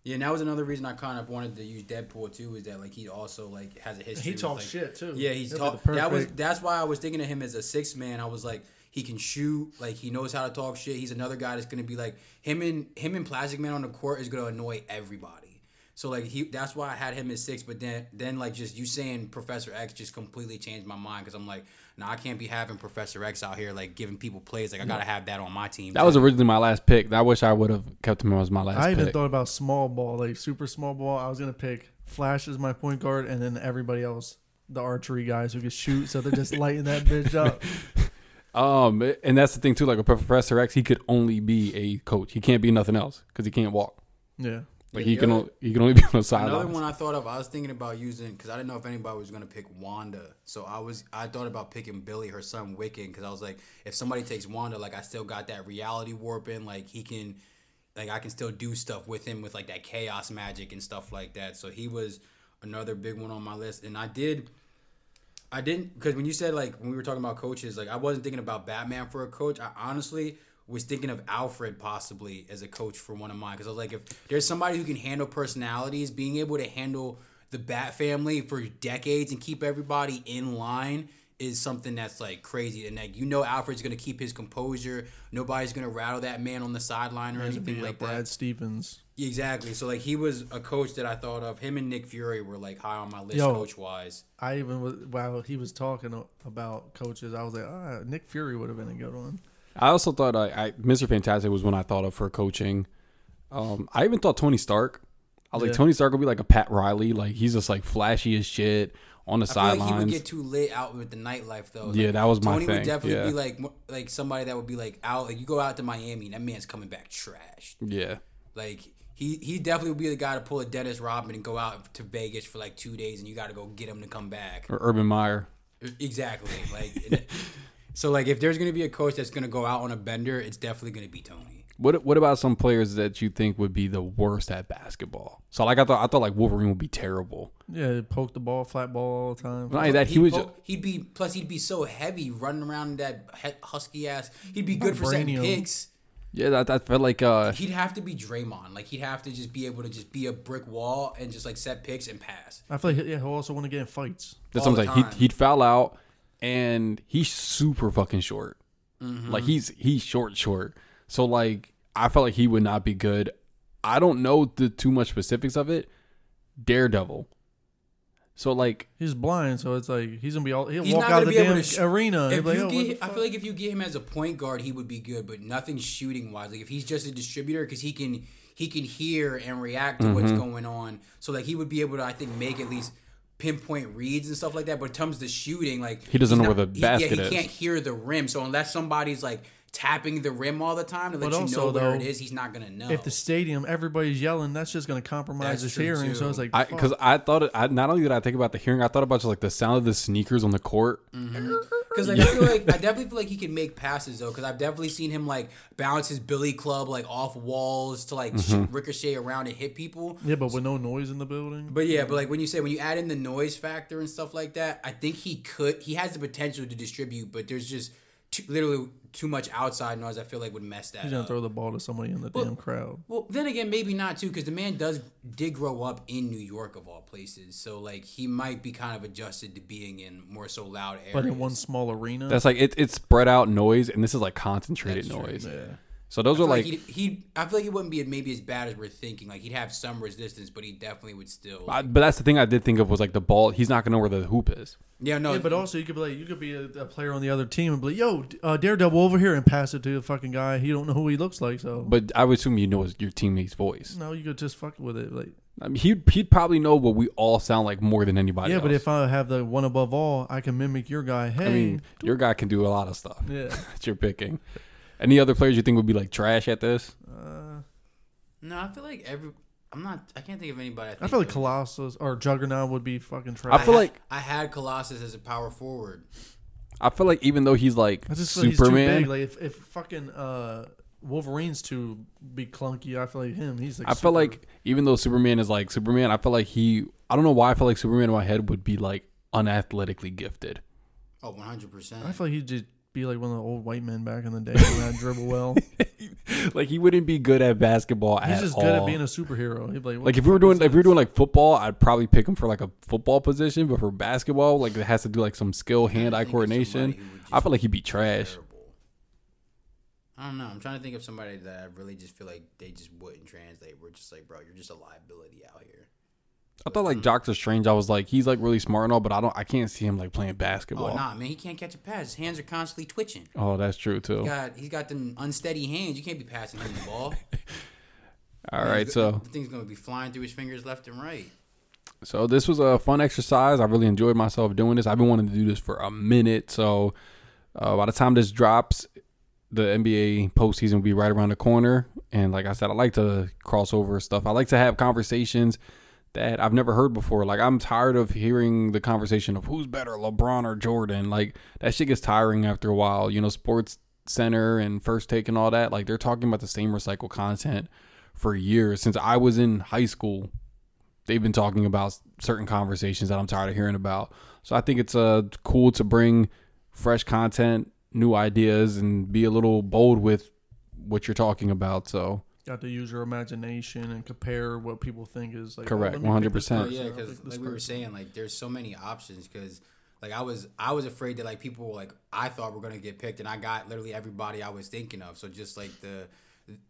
Yeah, and that was another reason I kind of wanted to use Deadpool too. Is that like he also like has a history. He talks like, shit too. Yeah, he's talk. That was that's why I was thinking of him as a six man. I was like, he can shoot. Like he knows how to talk shit. He's another guy that's gonna be like him and him and Plastic Man on the court is gonna annoy everybody. So like he, that's why I had him as six. But then then like just you saying Professor X just completely changed my mind because I'm like, no, I can't be having Professor X out here like giving people plays. Like I gotta have that on my team. that was originally my last pick. I wish I would have kept him as my last pick. I even pick. thought about small ball, like super small ball. I was gonna pick Flash as my point guard, and then everybody else, the archery guys who can shoot. So they're just lighting that bitch up. um, and that's the thing too. Like a Professor X, he could only be a coach. He can't be nothing else because he can't walk. Yeah. Like Yeah, he can other- only, he can only be on the side. Another sidelines. one I thought of, I was thinking about using because I didn't know if anybody was gonna pick Wanda. So I was, I thought about picking Billy, her son Wiccan, because I was like, if somebody takes Wanda, like I still got that reality warping, like he can, like I can still do stuff with him with like that chaos magic and stuff like that. So he was another big one on my list, and I did. I didn't because when you said like when we were talking about coaches, like I wasn't thinking about Batman for a coach. I honestly was thinking of Alfred possibly as a coach for one of mine because I was like, if there's somebody who can handle personalities, being able to handle the Bat family for decades and keep everybody in line is something that's like crazy. And like you know, Alfred's gonna keep his composure. Nobody's gonna rattle that man on the sideline or anything like Brad that. Brad Stevens. Exactly. So like he was a coach that I thought of. Him and Nick Fury were like high on my list coach wise. I even was while he was talking about coaches, I was like, ah, Nick Fury would have been a good one. I also thought I, I Mr. Fantastic was one I thought of for coaching. Um, I even thought Tony Stark. I was like Yeah. Tony Stark would be like a Pat Riley. Like he's just like flashy as shit on the feel like he would sidelines. get too lit out with the nightlife though. Yeah, Like, that was my Tony thing, would definitely yeah. be like like somebody that would be like out. Like you go out to Miami, and that man's coming back trashed. yeah, Like he he definitely would be the guy to pull a Dennis Rodman and go out to Vegas for like two days, and you got to go get him to come back. or Urban Meyer. Exactly. Like so, like if there's gonna be a coach that's gonna go out on a bender, it's definitely gonna be Tony. What What about some players that you think would be the worst at basketball? So like I thought I thought like Wolverine would be terrible. Yeah, poke the ball, flat ball all the time. Not only that, he He'd was. po- he'd be plus he'd be so heavy running around that husky ass. He'd be good for setting Vibranium. picks. yeah, that, that felt like uh, He'd have to be Draymond. Like he'd have to just be able to just be a brick wall and just like set picks and pass. I feel like yeah, he'll also want to get in fights. that's all what I'm saying. He'd, he'd foul out, and he's super fucking short. Mm-hmm. Like he's he's short, short. So like I felt like he would not be good. I don't know the too much specifics of it. Daredevil. So like He's blind, so it's like he's gonna be all. He'll walk out gonna the damn sh- arena. If like, you "Oh, get, the I feel like if you get him as a point guard, he would be good, but nothing shooting wise. Like if he's just a distributor, because he can he can hear and react to Mm-hmm. what's going on. So like he would be able to, I think, make at least pinpoint reads and stuff like that. But in terms of the shooting, like He doesn't he's know where the he- basket yeah, is. he can't hear the rim. So unless somebody's like tapping the rim all the time to let But you know also, where though, it is, he's not gonna know. if the stadium everybody's yelling, that's just gonna compromise That's his true, hearing. So too. it's like, because I thought it, I not only did I think about the hearing, I thought about just like the sound of the sneakers on the court. Mm-hmm. Because like, I feel like I definitely feel like he can make passes though. Because I've definitely seen him like bounce his billy club like off walls to like mm-hmm. sh- ricochet around and hit people. yeah, but with no noise in the building. But yeah, but like when you say when you add in the noise factor and stuff like that, I think he could. He has the potential to distribute, but there's just too, literally too much outside noise. I feel like would mess that He's gonna up. throw the ball to somebody in the damn crowd. Well, then again, maybe not too, because the man does did grow up in New York of all places, so like he might be kind of adjusted to being in more so loud areas. But in one small arena, That's like it, it's spread out noise, and this is like concentrated That's true, noise. yeah. So those I are like, like he'd, he'd, I feel like it wouldn't be maybe as bad as we're thinking. Like he'd have some resistance, but he definitely would still. I- but that's the thing I did think of was like the ball. He's not gonna know where the hoop is. yeah, no, Yeah, but also you could be like, you could be a, a player on the other team and be like, "Yo, uh, Daredevil over here," and pass it to the fucking guy. He don't know who he looks like, so. But I would assume you know his, your teammate's voice. no, you could just fuck with it, like I mean, he'd he'd probably know what we all sound like more than anybody. yeah. But if I have the one above all, I can mimic your guy. Hey, I mean, your guy can do a lot of stuff yeah, that you're picking. Any other players you think would be like trash at this? Uh, No, I feel like every. I'm not. I can't think of anybody. I, I feel like Colossus or Juggernaut would be fucking trash. I feel had- like- I had Colossus as a power forward. I feel like even though he's like I just feel he's too Superman, big. Like if, if fucking uh, Wolverine's too be clunky, I feel like him. He's like I feel like even though Superman is like Superman, I feel like he. I don't know why I feel like Superman in my head would be like unathletically gifted. Oh, 100 percent. I feel like he'd just be like one of the old white men back in the day when I dribble well. like he wouldn't be good at basketball He's at just all. good at being a superhero. He'd be like, like if we were doing is if we were doing like football, I'd probably pick him for like a football position, but for basketball, like it has to do like some skill hand eye coordination. I feel like he'd be trash. Terrible. I don't know. I'm trying to think of somebody that I really just feel like they just wouldn't translate. We're just like, bro, you're just a liability out here. I thought like Doctor Strange, I was like he's like really smart and all, but I don't I can't see him like playing basketball. Oh nah, man, he can't catch a pass. His hands are constantly twitching. Oh, that's true He too. got he's got them unsteady hands. You can't be passing him the ball. All right, so the thing's gonna be flying through his fingers left and right. So this was a fun exercise. I really enjoyed myself doing this. I've been wanting to do this for a minute. So uh, by the time this drops, the NBA postseason will be right around the corner. And like I said, I like to cross over stuff. I like to have conversations that I've never heard before. Like I'm tired of hearing the conversation of who's better, LeBron or Jordan. Like that shit gets tiring after a while. You know, Sports Center and First Take and all that. Like they're talking about the same recycled content for years since I was in high school they've been talking about certain conversations that I'm tired of hearing about. So I think it's uh cool to bring fresh content, new ideas, and be a little bold with what you're talking about. So got to use your imagination and compare what people think is like. Oh, Correct, oh, let me pick this 100%. Oh person, yeah, because pick like we were saying, like there's so many options. Because like I was, I was afraid that like people were like I thought were gonna get picked, and I got literally everybody I was thinking of. So just like the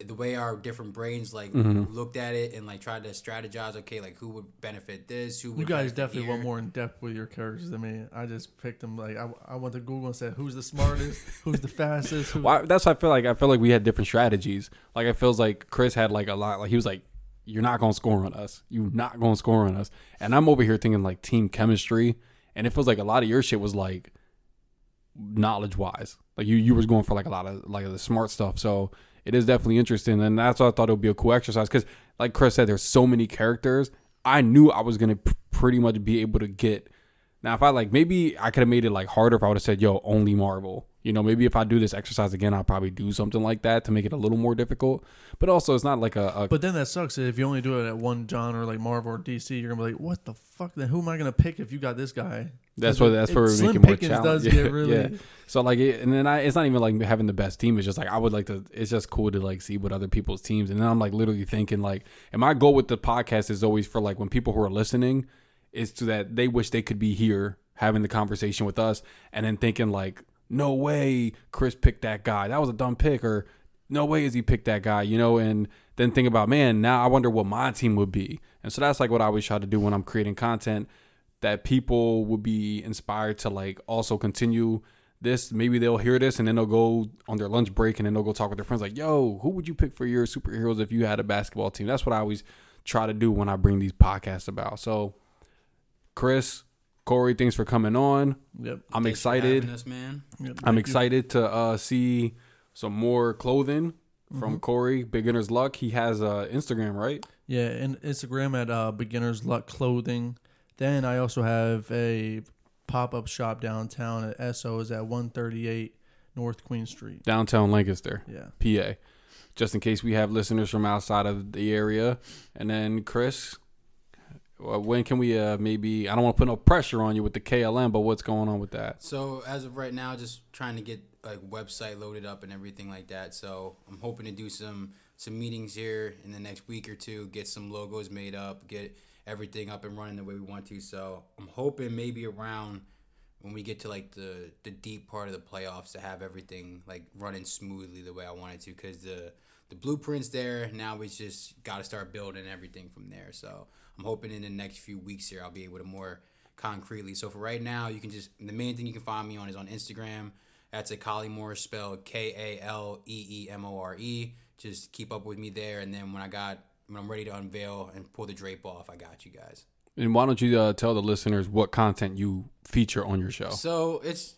the way our different brains like Mm-hmm. looked at it and like tried to strategize. Okay, like who would benefit this? Who would You guys definitely here? went more in depth with your characters than me. I just picked them like I, I went to Google and said who's the smartest, who's the fastest. Who, why, that's why I feel like I feel like we had different strategies. Like it feels like Chris had like a lot. Like he was like, "You're not gonna score on us. You're not gonna score on us." And I'm over here thinking like team chemistry, and it feels like a lot of your shit was like knowledge wise. Like you you was going for like a lot of like the smart stuff. So it is definitely interesting, and that's why I thought it would be a cool exercise because, like Chris said, there's so many characters. I knew I was gonna pretty much be able to get. Now, if I like, maybe I could have made it like harder if I would have said, "Yo, only Marvel." You know, maybe if I do this exercise again, I'll probably do something like that to make it a little more difficult. But also, it's not like a, a But then that sucks if you only do it at one genre like Marvel or DC. You're gonna be like, what the fuck? Then who am I gonna pick if you got this guy? That's what that's where we Slim make it more Pickens does challenging. get Yeah, really. yeah. So like, it, and then I, it's not even like having the best team. It's just like I would like to. It's just cool to like see what other people's teams. And then I'm like literally thinking like, and my goal with the podcast is always for like when people who are listening, is to that they wish they could be here having the conversation with us, and then thinking like, no way, Chris picked that guy. That was a dumb pick, or no way is he picked that guy. You know, and then think about man, now I wonder what my team would be. And so that's like what I always try to do when I'm creating content that people will be inspired to like also continue this. Maybe they'll hear this and then they'll go on their lunch break and then they'll go talk with their friends like, yo, who would you pick for your superheroes if you had a basketball team? That's what I always try to do when I bring these podcasts about. So, Chris, Cory, thanks for coming on. Yep. I'm Thanks excited. having us, man. yep. I'm Thank you. excited to uh, see some more clothing from Cory, Beginner's Luck. He has uh, Instagram, right? Yeah, and Instagram at uh, Beginners Luck Clothing. Then I also have a pop up shop downtown at Esso is at 138 North Queen Street. Downtown Lancaster. Yeah. PA, just in case we have listeners from outside of the area. And then Chris, when can we uh, maybe? I don't want to put no pressure on you with the KLM, but what's going on with that? So as of right now, just trying to get like website loaded up and everything like that. So I'm hoping to do some some meetings here in the next week or two, get some logos made up, get everything up and running the way we want to. So I'm hoping maybe around when we get to like the the deep part of the playoffs to have everything like running smoothly the way I wanted to because the the blueprints there now we just got to start building everything from there so i'm hoping in the next few weeks here i'll be able to more concretely. So for right now you can just the main thing you can find me on is on instagram. That's a Kali Collymore spelled k-a-l-e-e-m-o-r-e just keep up with me there. And then when i got when i'm ready to unveil and pull the drape off i got you guys. And why don't you uh, tell the listeners what content you feature on your show? So it's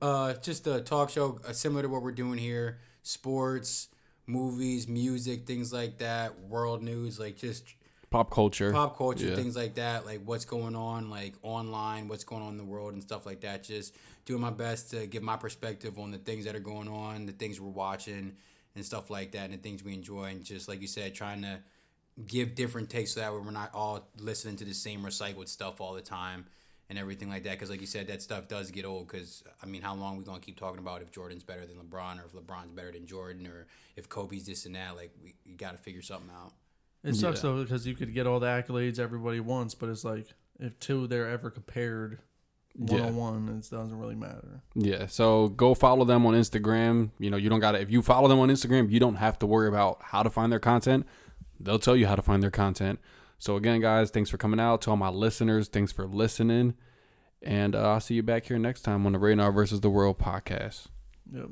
uh, just a talk show uh, similar to what we're doing here. sports, movies, music, things like that, world news, like just Pop culture. pop culture, Yeah. things like that, like what's going on, like online, what's going on in the world and stuff like that. Just doing my best to give my perspective on the things that are going on, the things we're watching, and stuff like that, and the things we enjoy, and just like you said, trying to give different takes so that way we're not all listening to the same recycled stuff all the time and everything like that. Because like you said, that stuff does get old. Because I mean, how long we gonna keep talking about if Jordan's better than LeBron, or if LeBron's better than Jordan, or if Kobe's this and that? Like we, you got to figure something out. It sucks Yeah. though because you could get all the accolades everybody wants, but it's like if two they're ever compared one on one, it doesn't really matter. Yeah, so go follow them on Instagram. You know, you don't got to, if you follow them on Instagram, you don't have to worry about how to find their content. They'll tell you how to find their content. So, again, guys, thanks for coming out. To all my listeners, thanks for listening. And uh, I'll see you back here next time on the Radar versus the World podcast. Yep.